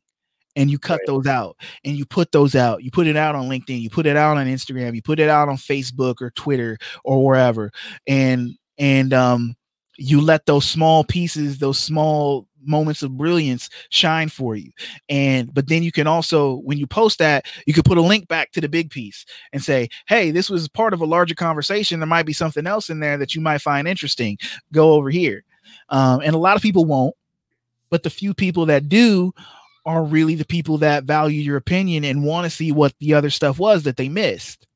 and you cut right. those out and you put those out. You put it out on LinkedIn, you put it out on Instagram, you put it out on Facebook or Twitter or wherever. And and um you let those small pieces, those small moments of brilliance shine for you. And but then you can also when you post that, you could put a link back to the big piece and say, "Hey, this was part of a larger conversation. There might be something else in there that you might find interesting. Go over here." Um, and a lot of people won't, but the few people that do are really the people that value your opinion and want to see what the other stuff was that they missed.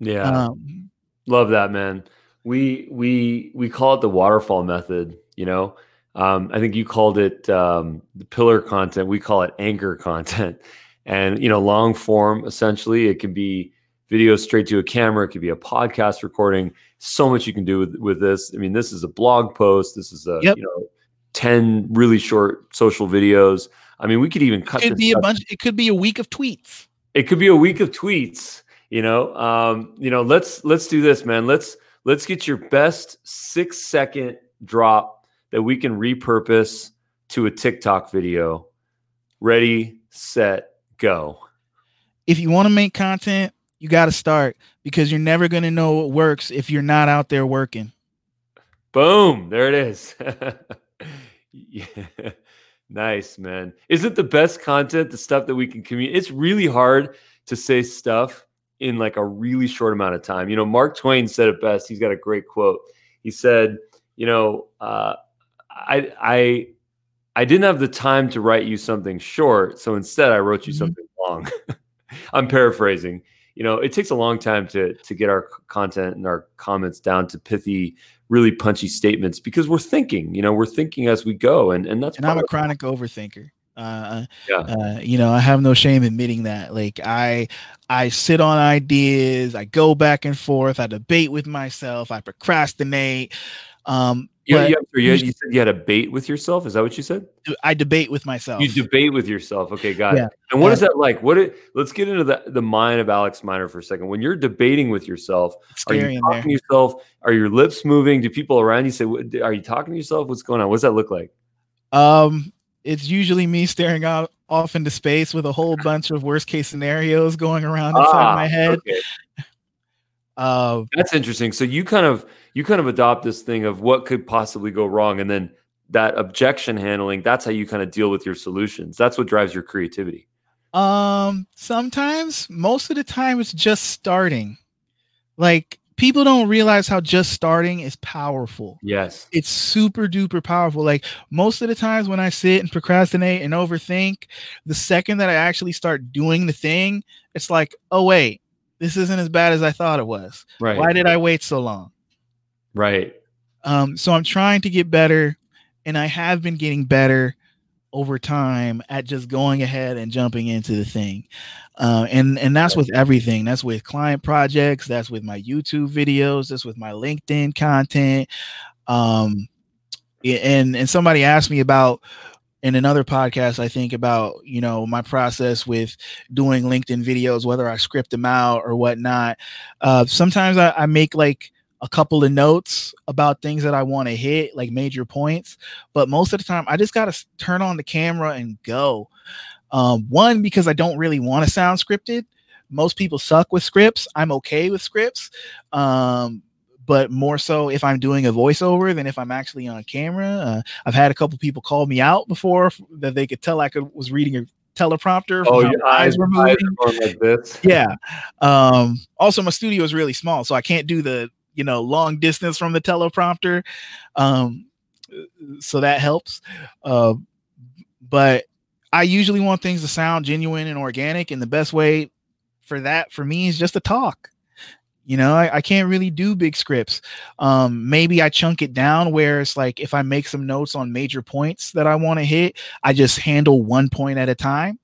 Yeah. Um, Love that, man. We we we call it the waterfall method, you know. Um, I think you called it um, the pillar content. We call it anchor content. And you know, long form essentially, it can be video straight to a camera, it could be a podcast recording. So much you can do with, with this. I mean, this is a blog post, this is a yep. you know, 10 really short social videos. I mean, we could even cut. It could be a bunch. It could be a week of tweets. It could be a week of tweets. You know, um, you know. Let's let's do this, man. Let's let's get your best six second drop that we can repurpose to a TikTok video. Ready, set, go. If you want to make content, you got to start because you're never going to know what works if you're not out there working. Boom! There it is. yeah. Nice, man. Is it the best content, the stuff that we can communicate? It's really hard to say stuff in like a really short amount of time. You know, Mark Twain said it best. He's got a great quote. He said, you know, uh, I I I didn't have the time to write you something short, so instead I wrote you mm-hmm. something long. I'm paraphrasing. You know, it takes a long time to to get our content and our comments down to pithy really punchy statements because we're thinking, you know, we're thinking as we go. And, and that's, and I'm a chronic overthinker. Uh, yeah. Uh, you know, I have no shame admitting that. Like I, I sit on ideas, I go back and forth, I debate with myself, I procrastinate. Um, you, you, you, you, said you had a bait with yourself. Is that what you said? I debate with myself. You debate with yourself. Okay, got yeah. it. And what is that like? What? It, let's get into the, the mind of Alex Miner for a second. When you're debating with yourself, are you talking to yourself? Are your lips moving? Do people around you say, "Are you talking to yourself? What's going on?" What does that look like? Um, it's usually me staring out off into space with a whole bunch of worst case scenarios going around inside ah, my head. Okay. Uh, That's interesting. So you kind of you kind of adopt this thing of what could possibly go wrong, and then that objection handling. That's how you kind of deal with your solutions. That's what drives your creativity. Um, sometimes, most of the time, it's just starting. Like people don't realize how just starting is powerful. Yes. It's super duper powerful. Like most of the times when I sit and procrastinate and overthink, the second that I actually start doing the thing, it's like, oh, wait, this isn't as bad as I thought it was. Right. Why did I wait so long? Right. Um, so I'm trying to get better, and I have been getting better over time at just going ahead and jumping into the thing. Uh, and and that's with everything. That's with client projects. That's with my YouTube videos. That's with my LinkedIn content. Um, and and somebody asked me about in another podcast i think about you know my process with doing linkedin videos whether i script them out or whatnot. Uh, sometimes I, I make like a couple of notes about things that i want to hit like major points but most of the time i just got to turn on the camera and go. Um, one because i don't really want to sound scripted. Most people suck with scripts. I'm okay with scripts. Um, but more so if I'm doing a voiceover than if I'm actually on camera. Uh, I've had a couple people call me out before that they could tell I could was reading a teleprompter. Oh, your eyes were moving like this. Yeah. Um, also, my studio is really small, so I can't do the you know long distance from the teleprompter. Um, so that helps. Uh, but I usually want things to sound genuine and organic, and the best way for that for me is just to talk. You know, I, I, can't really do big scripts. Um, maybe I chunk it down where it's like if I make some notes on major points that I want to hit, I just handle one point at a time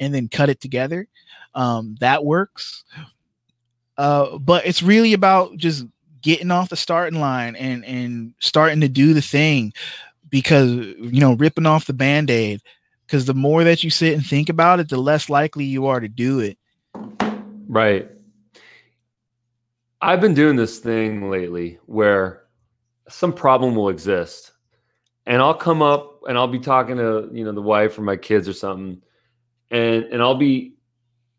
and then cut it together. Um, that works. Uh, but it's really about just getting off the starting line and and starting to do the thing because you know ripping off the band-aid because the more that you sit and think about it the less likely you are to do it right I've been doing this thing lately where some problem will exist and I'll come up and I'll be talking to, you know, the wife or my kids or something and and I'll be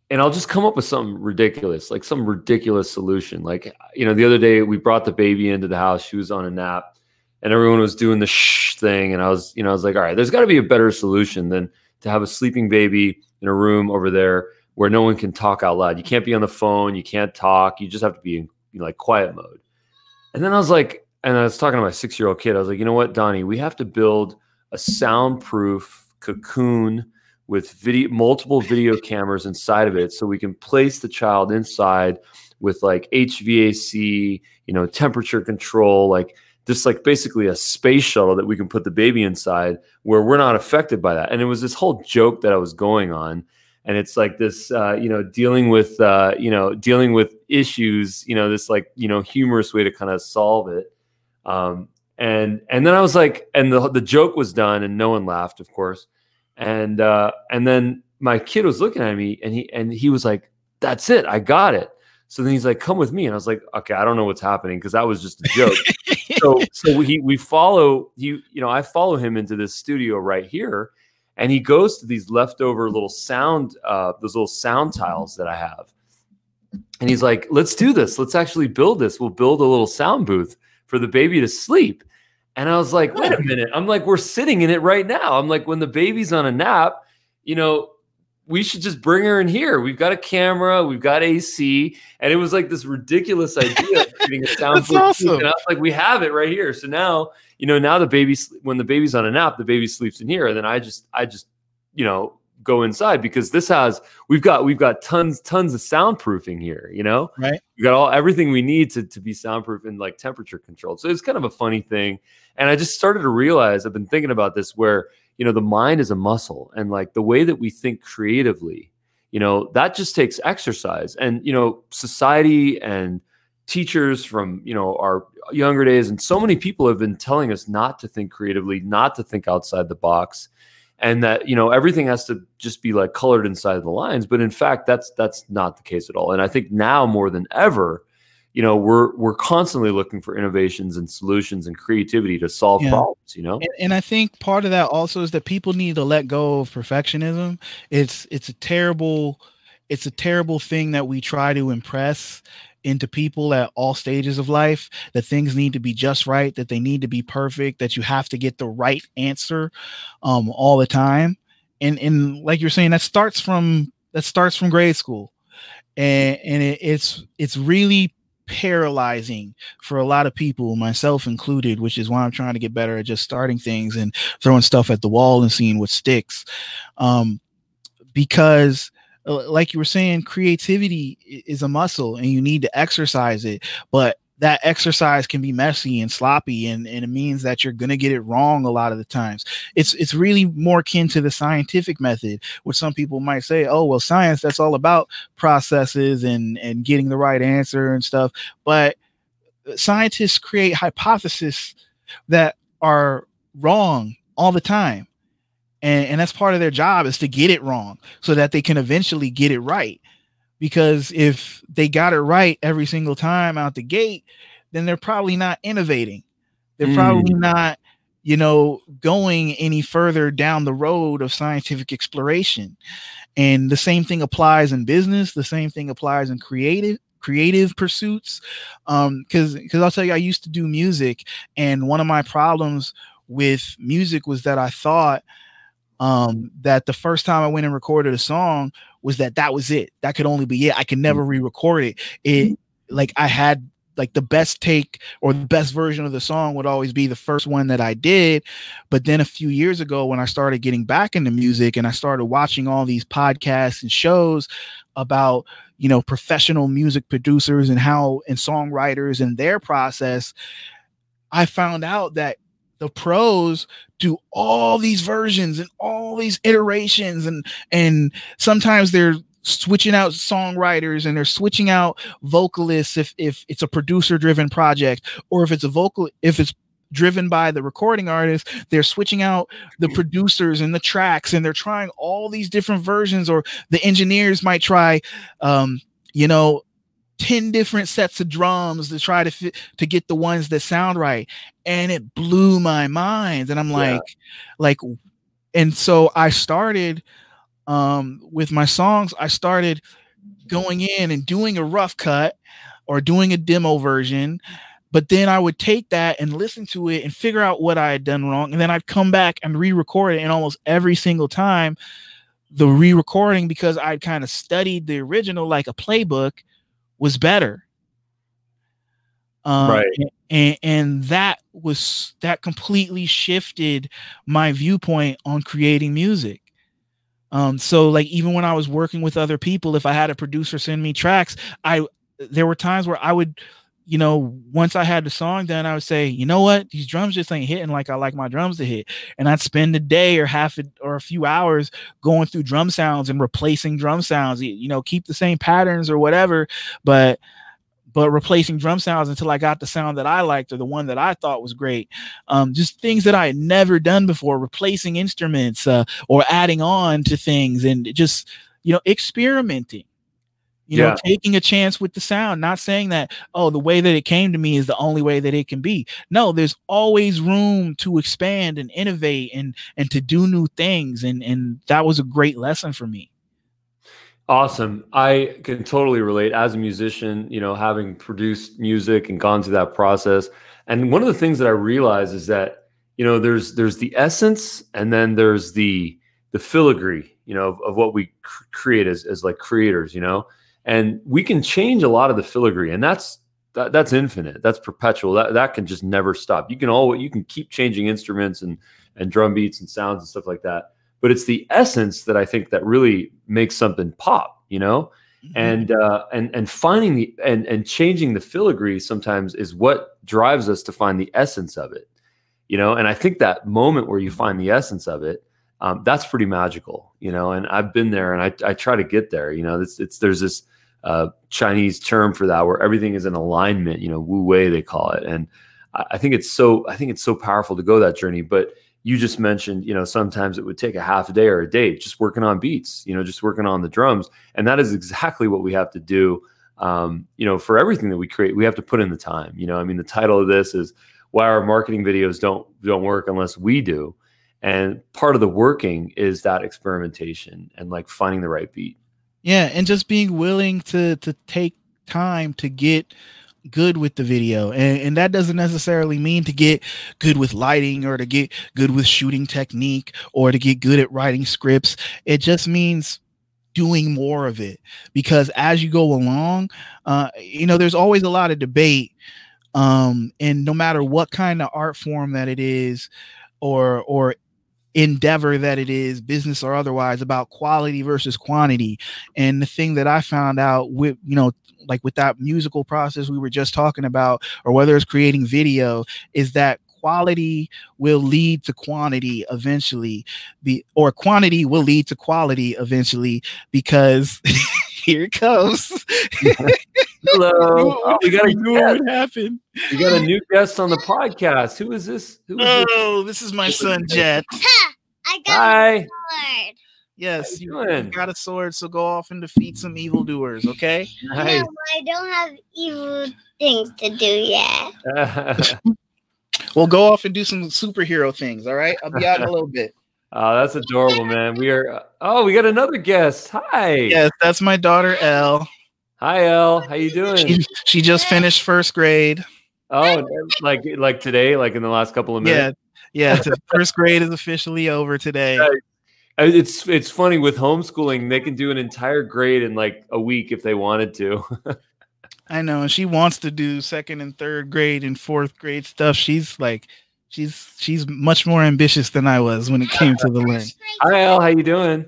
and I'll just come up with something ridiculous, like some ridiculous solution. Like, you know, the other day we brought the baby into the house, she was on a nap and everyone was doing the shh thing and I was, you know, I was like, all right, there's got to be a better solution than to have a sleeping baby in a room over there where no one can talk out loud. You can't be on the phone, you can't talk, you just have to be in you know, like quiet mode. And then I was like, and I was talking to my six year old kid. I was like, you know what, Donnie, we have to build a soundproof cocoon with video, multiple video cameras inside of it, so we can place the child inside with like HVAC, you know, temperature control, like just like basically a space shuttle that we can put the baby inside where we're not affected by that. And it was this whole joke that I was going on and it's like this uh, you know dealing with uh, you know dealing with issues you know this like you know humorous way to kind of solve it. Um, and and then i was like and the, the joke was done and no one laughed of course. And uh, and then my kid was looking at me and he and he was like that's it i got it. So then he's like come with me. And i was like okay i don't know what's happening because that was just a joke. So so we we follow you you know i follow him into this studio right here and he goes to these leftover little sound uh, those little sound tiles that i have. And he's like let's do this. Let's actually build this. We'll build a little sound booth for the baby to sleep. And i was like wait a minute. I'm like we're sitting in it right now. I'm like when the baby's on a nap you know we should just bring her in here. We've got a camera, we've got AC, and it was like this ridiculous idea of creating a sound. That's awesome. And I was like, we have it right here. So now, you know, now the baby, when the baby's on a nap, the baby sleeps in here, and then I just, I just, you know, go inside because this has, we've got, we've got tons, tons of soundproofing here. You know, right? We got all everything we need to to be soundproof and like temperature controlled. So it's kind of a funny thing, and I just started to realize I've been thinking about this where you know the mind is a muscle and like the way that we think creatively you know that just takes exercise. And you know society and teachers from you know our younger days and so many people have been telling us not to think creatively not to think outside the box and that you know everything has to just be like colored inside the lines. But in fact that's that's not the case at all. And i think now more than ever you know we're we're constantly looking for innovations and solutions and creativity to solve yeah. problems you know? And, and, i think part of that also is that people need to let go of perfectionism. It's it's a terrible it's a terrible thing that we try to impress into people at all stages of life that things need to be just right that they need to be perfect that you have to get the right answer um, all the time. And and like you're saying that starts from that starts from grade school. And and it, it's it's really paralyzing for a lot of people, myself included, which is why I'm trying to get better at just starting things and throwing stuff at the wall and seeing what sticks. Um, because like you were saying, creativity is a muscle and you need to exercise it. But that exercise can be messy and sloppy and, and it means that you're going to get it wrong a lot of the times. It's it's really more akin to the scientific method which some people might say oh well science that's all about processes and and getting the right answer and stuff. But uh, scientists create hypotheses that are wrong all the time and and that's part of their job is to get it wrong so that they can eventually get it right because if they got it right every single time out the gate then they're probably not innovating. They're mm. probably not you know going any further down the road of scientific exploration. And the same thing applies in business. The same thing applies in creative creative pursuits. Um because because i'll tell you i used to do music and one of my problems with music was that i thought um that the first time i went and recorded a song was that that was it that could only be it i could never mm. re-record it it like i had like the best take or the best version of the song would always be the first one that I did. But then a few years ago, when I started getting back into music and I started watching all these podcasts and shows about, you know, professional music producers and how and songwriters and their process, I found out that the pros do all these versions and all these iterations and and sometimes they're switching out songwriters and they're switching out vocalists if if it's a producer driven project or if it's a vocal if it's driven by the recording artist they're switching out the producers and the tracks and they're trying all these different versions or the engineers might try um you know 10 different sets of drums to try to fit to get the ones that sound right and it blew my mind and i'm like yeah. like and so i started um, with my songs, I started going in and doing a rough cut or doing a demo version. But then I would take that and listen to it and figure out what I had done wrong. And then I'd come back and re record it. And almost every single time, the re recording, because I'd kind of studied the original like a playbook, was better. Um, right. And, and that was that completely shifted my viewpoint on creating music. Um, so like even when I was working with other people, if I had a producer send me tracks, I there were times where I would, you know, once I had the song done, I would say, you know what, these drums just ain't hitting like I like my drums to hit, and I'd spend a day or half a, or a few hours going through drum sounds and replacing drum sounds. You know, keep the same patterns or whatever, but but replacing drum sounds until I got the sound that I liked or the one that I thought was great. Um, just things that I had never done before, replacing instruments uh, or adding on to things and just, you know, experimenting. You yeah. know, taking a chance with the sound, not saying that, oh, the way that it came to me is the only way that it can be. No, there's always room to expand and innovate and and to do new things. And and that was a great lesson for me. Awesome. I can totally relate as a musician, you know, having produced music and gone through that process. And one of the things that I realize is that, you know, there's there's the essence and then there's the the filigree, you know, of, of what we cr- create as, as like creators, you know. And we can change a lot of the filigree and that's that, that's infinite. That's perpetual. That that can just never stop. You can all you can keep changing instruments and and drum beats and sounds and stuff like that but it's the essence that I think that really makes something pop, you know? Mm-hmm. And uh, and and finding the and and changing the filigree sometimes is what drives us to find the essence of it, you know. And I think that moment where you find the essence of it, um, that's pretty magical, you know. And I've been there, and I I try to get there, you know. It's it's there's this uh, Chinese term for that where everything is in alignment, you know, Wu Wei they call it, and I, I think it's so I think it's so powerful to go that journey, but you just mentioned, you know, sometimes it would take a half a day or a day just working on beats, you know, just working on the drums. And that is exactly what we have to do. Um, you know, for everything that we create, we have to put in the time. You know, I mean, the title of this is why our marketing videos don't don't work unless we do. And part of the working is that experimentation and like finding the right beat. Yeah, and just being willing to to take time to get good with the video. And, and that doesn't necessarily mean to get good with lighting or to get good with shooting technique or to get good at writing scripts. It just means doing more of it. Because as you go along uh, you know there's always a lot of debate um, and no matter what kind of art form that it is or or endeavor that it is business or otherwise about quality versus quantity. And the thing that i found out with you know like with that musical process we were just talking about, or whether it's creating video, is that quality will lead to quantity eventually. Be or quantity will lead to quality eventually because here it comes hello oh, we got a new what happened we got a new guest on the podcast who is this who is oh this? this is my son jet I got Hi. a sword. Yes, you you, you doing? got a sword, so go off and defeat some evildoers, okay? Nice. No, I don't have evil things to do yet. Well, go off and do some superhero things, all right? I'll be out in a little bit. Oh, that's adorable, man. We are. Oh, we got another guest. Hi. Yes, that's my daughter Elle. Hi, El. How you doing? She, she just finished first grade. Oh, like like today, like in the last couple of minutes. yeah. yeah. first grade is officially over today. Right. Uh, It's it's funny with homeschooling, they can do an entire grade in like a week if they wanted to. I know, and she wants to do second and third grade and fourth grade stuff. She's like, she's she's much more ambitious than I was when it came to the learn. Hi, El. How you doing?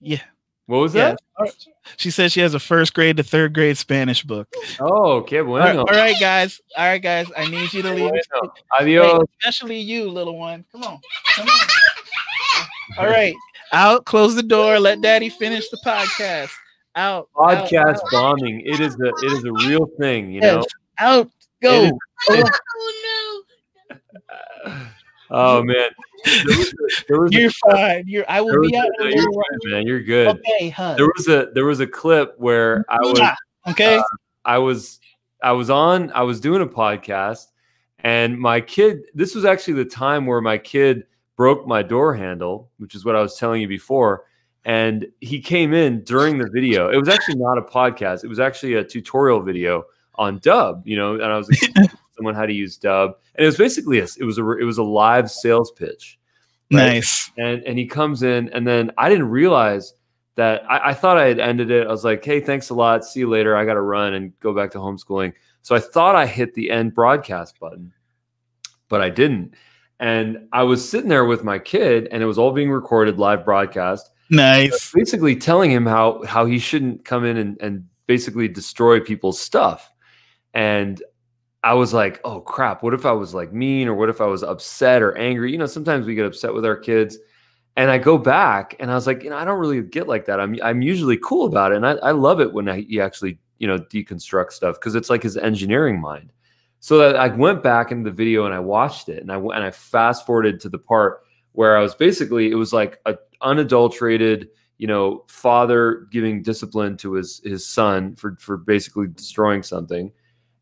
Yeah, What was Yeah. that? she says she has a first grade to third grade Spanish book. Oh, que All right, bueno. all right, guys. All right, guys. I need you to leave. Bueno. Wait, Adios. especially you, little one. Come on. Come on. All right. Out. Close the door. Let daddy finish the podcast. Out. out, Podcast out, bombing. It is a it is a real thing, you know. Out. Go. Oh Oh man. There was a, there was You're fine. You're. I will was be a- out. no, you're little good, man. You're good. Okay, hug. There was a there was a clip where I was Mwah. Okay. Uh, I was I was on I was doing a podcast and my kid this was actually the time where my kid broke my door handle, which is what I was telling you before. And he came in during the video. It was actually not a podcast. It was actually a tutorial video on Dubb, you know, and I was explaining to someone how to use Dubb. And it was basically a, it was a it was a live sales pitch right? nice. and and he comes in and then i didn't realize that I, I thought i had ended it i was like hey thanks a lot see you later i gotta run and go back to homeschooling so i thought i hit the end broadcast button but i didn't and i was sitting there with my kid and it was all being recorded live broadcast Nice. basically telling him how how he shouldn't come in and, and basically destroy people's stuff and i was like oh crap what if i was like mean or what if i was upset or angry? You know sometimes we get upset with our kids and i go back and i was like you know i don't really get like that. I'm, I'm usually cool about it. And i, I love it when I, he actually you know deconstruct stuff because it's like his engineering mind. So that i went back into the video and i watched it and i and i fast forwarded to the part where i was basically it was like a unadulterated you know father giving discipline to his his son for for basically destroying something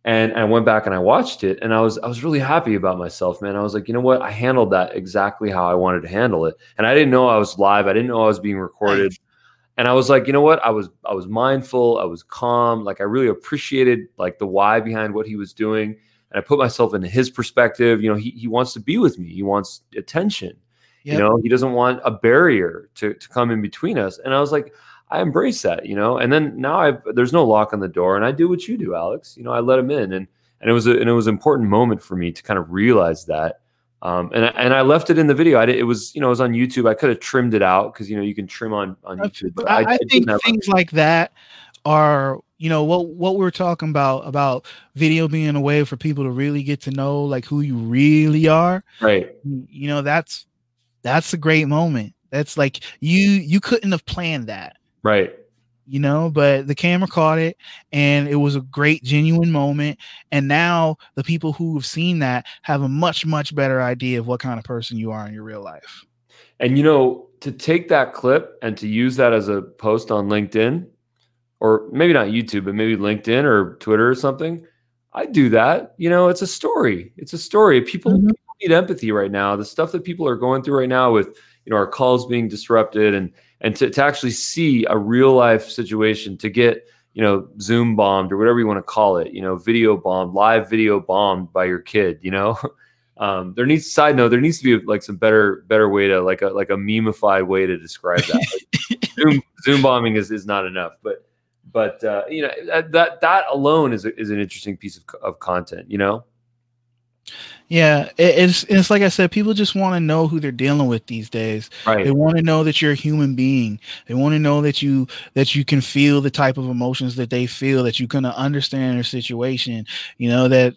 and I went back and I watched it and I was I was really happy about myself man. I was like you know what? I handled that exactly how I wanted to handle it. And I didn't know I was live. I didn't know I was being recorded. And I was like you know what? I was I was mindful. I was calm. Like I really appreciated like the why behind what he was doing. And I put myself in his perspective. You know he he wants to be with me. He wants attention. Yep. you know he doesn't want a barrier to, to come in between us. And i was like i embrace that you know and then now i there's no lock on the door and i do what you do alex you know i let him in and and it was a, and it was an important moment for me to kind of realize that um, and I, and I left it in the video. I did, it was you know it was on YouTube. I could have trimmed it out because you know you can trim on on YouTube. But I, I didn't think things like that are you know what what we're talking about about video being a way for people to really get to know like who you really are right. you know that's that's a great moment that's like you you couldn't have planned that Right. you know but the camera caught it and it was a great genuine moment and now the people who have seen that have a much much better idea of what kind of person you are in your real life And you know, to take that clip and to use that as a post on LinkedIn, or maybe not YouTube, but maybe LinkedIn or Twitter or something, I do that. You know, it's a story. It's a story. People, Mhm. Need empathy right now. The stuff that people are going through right now with you know our calls being disrupted and and to, to actually see a real life situation to get you know zoom bombed or whatever you want to call it you know video bombed live video bombed by your kid you know? Um, there needs side note there needs to be like some better better way to like a like a memeified way to describe that. Like, zoom zoom bombing is, is not enough but but uh, you know that, that that alone is a, is an interesting piece of, of content you know yeah it's it's like i said people just want to know who they're dealing with these days. Right. They want to know that you're a human being. They want to know that you that you can feel the type of emotions that they feel that you can understand their situation you know that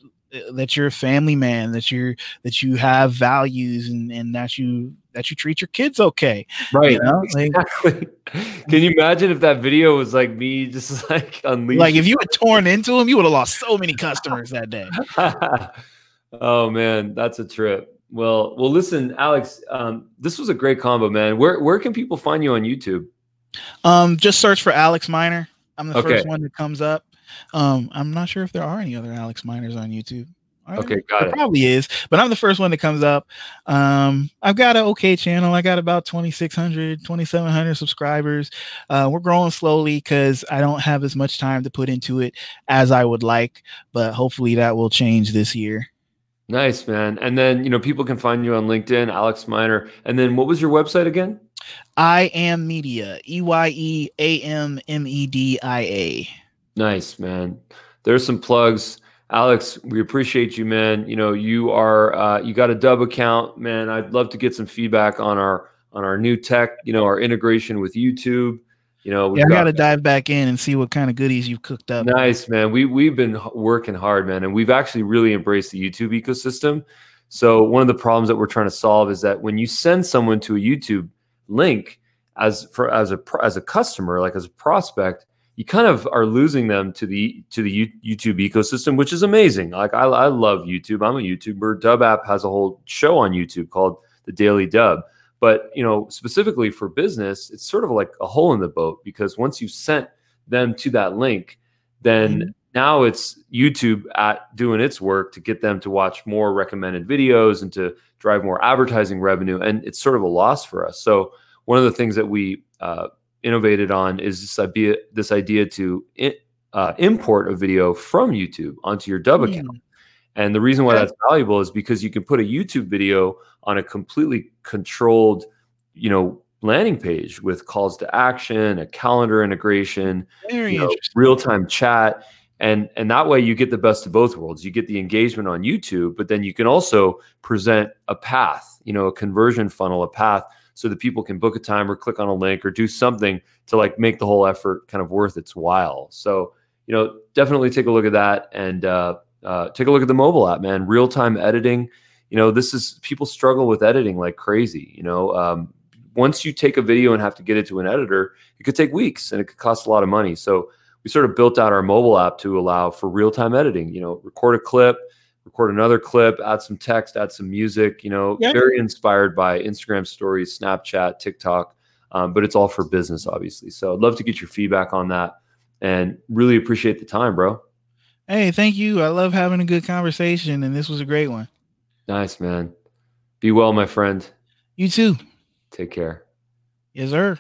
that you're a family man that you're that you have values and and that you that you treat your kids okay right. you know like, exactly. Can you imagine if that video was like me just like unleashed like if you had torn into them you would have lost so many customers that day oh man that's a trip Well, well, listen, Alex. Um, this was a great combo, man. Where where can people find you on YouTube? Um, just search for Alex Miner. I'm the Okay. first one that comes up. Um, I'm not sure if there are any other Alex Miners on YouTube. Okay, got There it. probably is, but I'm the first one that comes up. Um, I've got an okay channel. I got about 2,600, 2,700 subscribers. Uh, we're growing slowly because I don't have as much time to put into it as I would like, but hopefully that will change this year. Nice, man. And then you know people can find you on LinkedIn, Alex Miner. And then what was your website again? I am media, E Y E A M M E D I A. Nice, man. There's some plugs. Alex, we appreciate you, man. You know, you are uh, you got a Dubb account, man. I'd love to get some feedback on our on our new tech, you know, our integration with YouTube. You know, Yeah, I got- to dive back in and see what kind of goodies you've cooked up. Nice, man. We we've been working hard, man, and we've actually really embraced the YouTube ecosystem. So one of the problems that we're trying to solve is that when you send someone to a YouTube link as for as a as a customer, like as a prospect, you kind of are losing them to the to the You- YouTube ecosystem, which is amazing. Like I, I love YouTube. I'm a YouTuber. Dubb app has a whole show on YouTube called the Daily Dubb. But you know, specifically for business, it's sort of like a hole in the boat because once you've sent them to that link, then now it's YouTube at doing its work to get them to watch more recommended videos and to drive more advertising revenue. And it's sort of a loss for us. So one of the things that we uh, innovated on is this idea, this idea to i- uh, import a video from YouTube onto your Dubb account. And the reason why that's valuable is because you can put a YouTube video on a completely controlled, you know, landing page with calls to action, a calendar integration, you know, real-time chat. And and that way you get the best of both worlds. You get the engagement on youtube but then you can also present a path you know a conversion funnel a path so that people can book a time or click on a link or do something to like make the whole effort kind of worth its while. So you know definitely take a look at that and uh, uh, take a look at the mobile app man real-time editing. You know this is people struggle with editing like crazy you know um, once you take a video and have to get it to an editor it could take weeks and it could cost a lot of money. So we sort of built out our mobile app to allow for real-time editing you know record a clip record another clip add some text add some music you know Yeah. very inspired by instagram stories snapchat tiktok um, but it's all for business obviously. So i'd love to get your feedback on that and really appreciate the time bro Hey, thank you. I love having a good conversation, and this was a great one. nice man be well my friend You too. take care Yes, sir.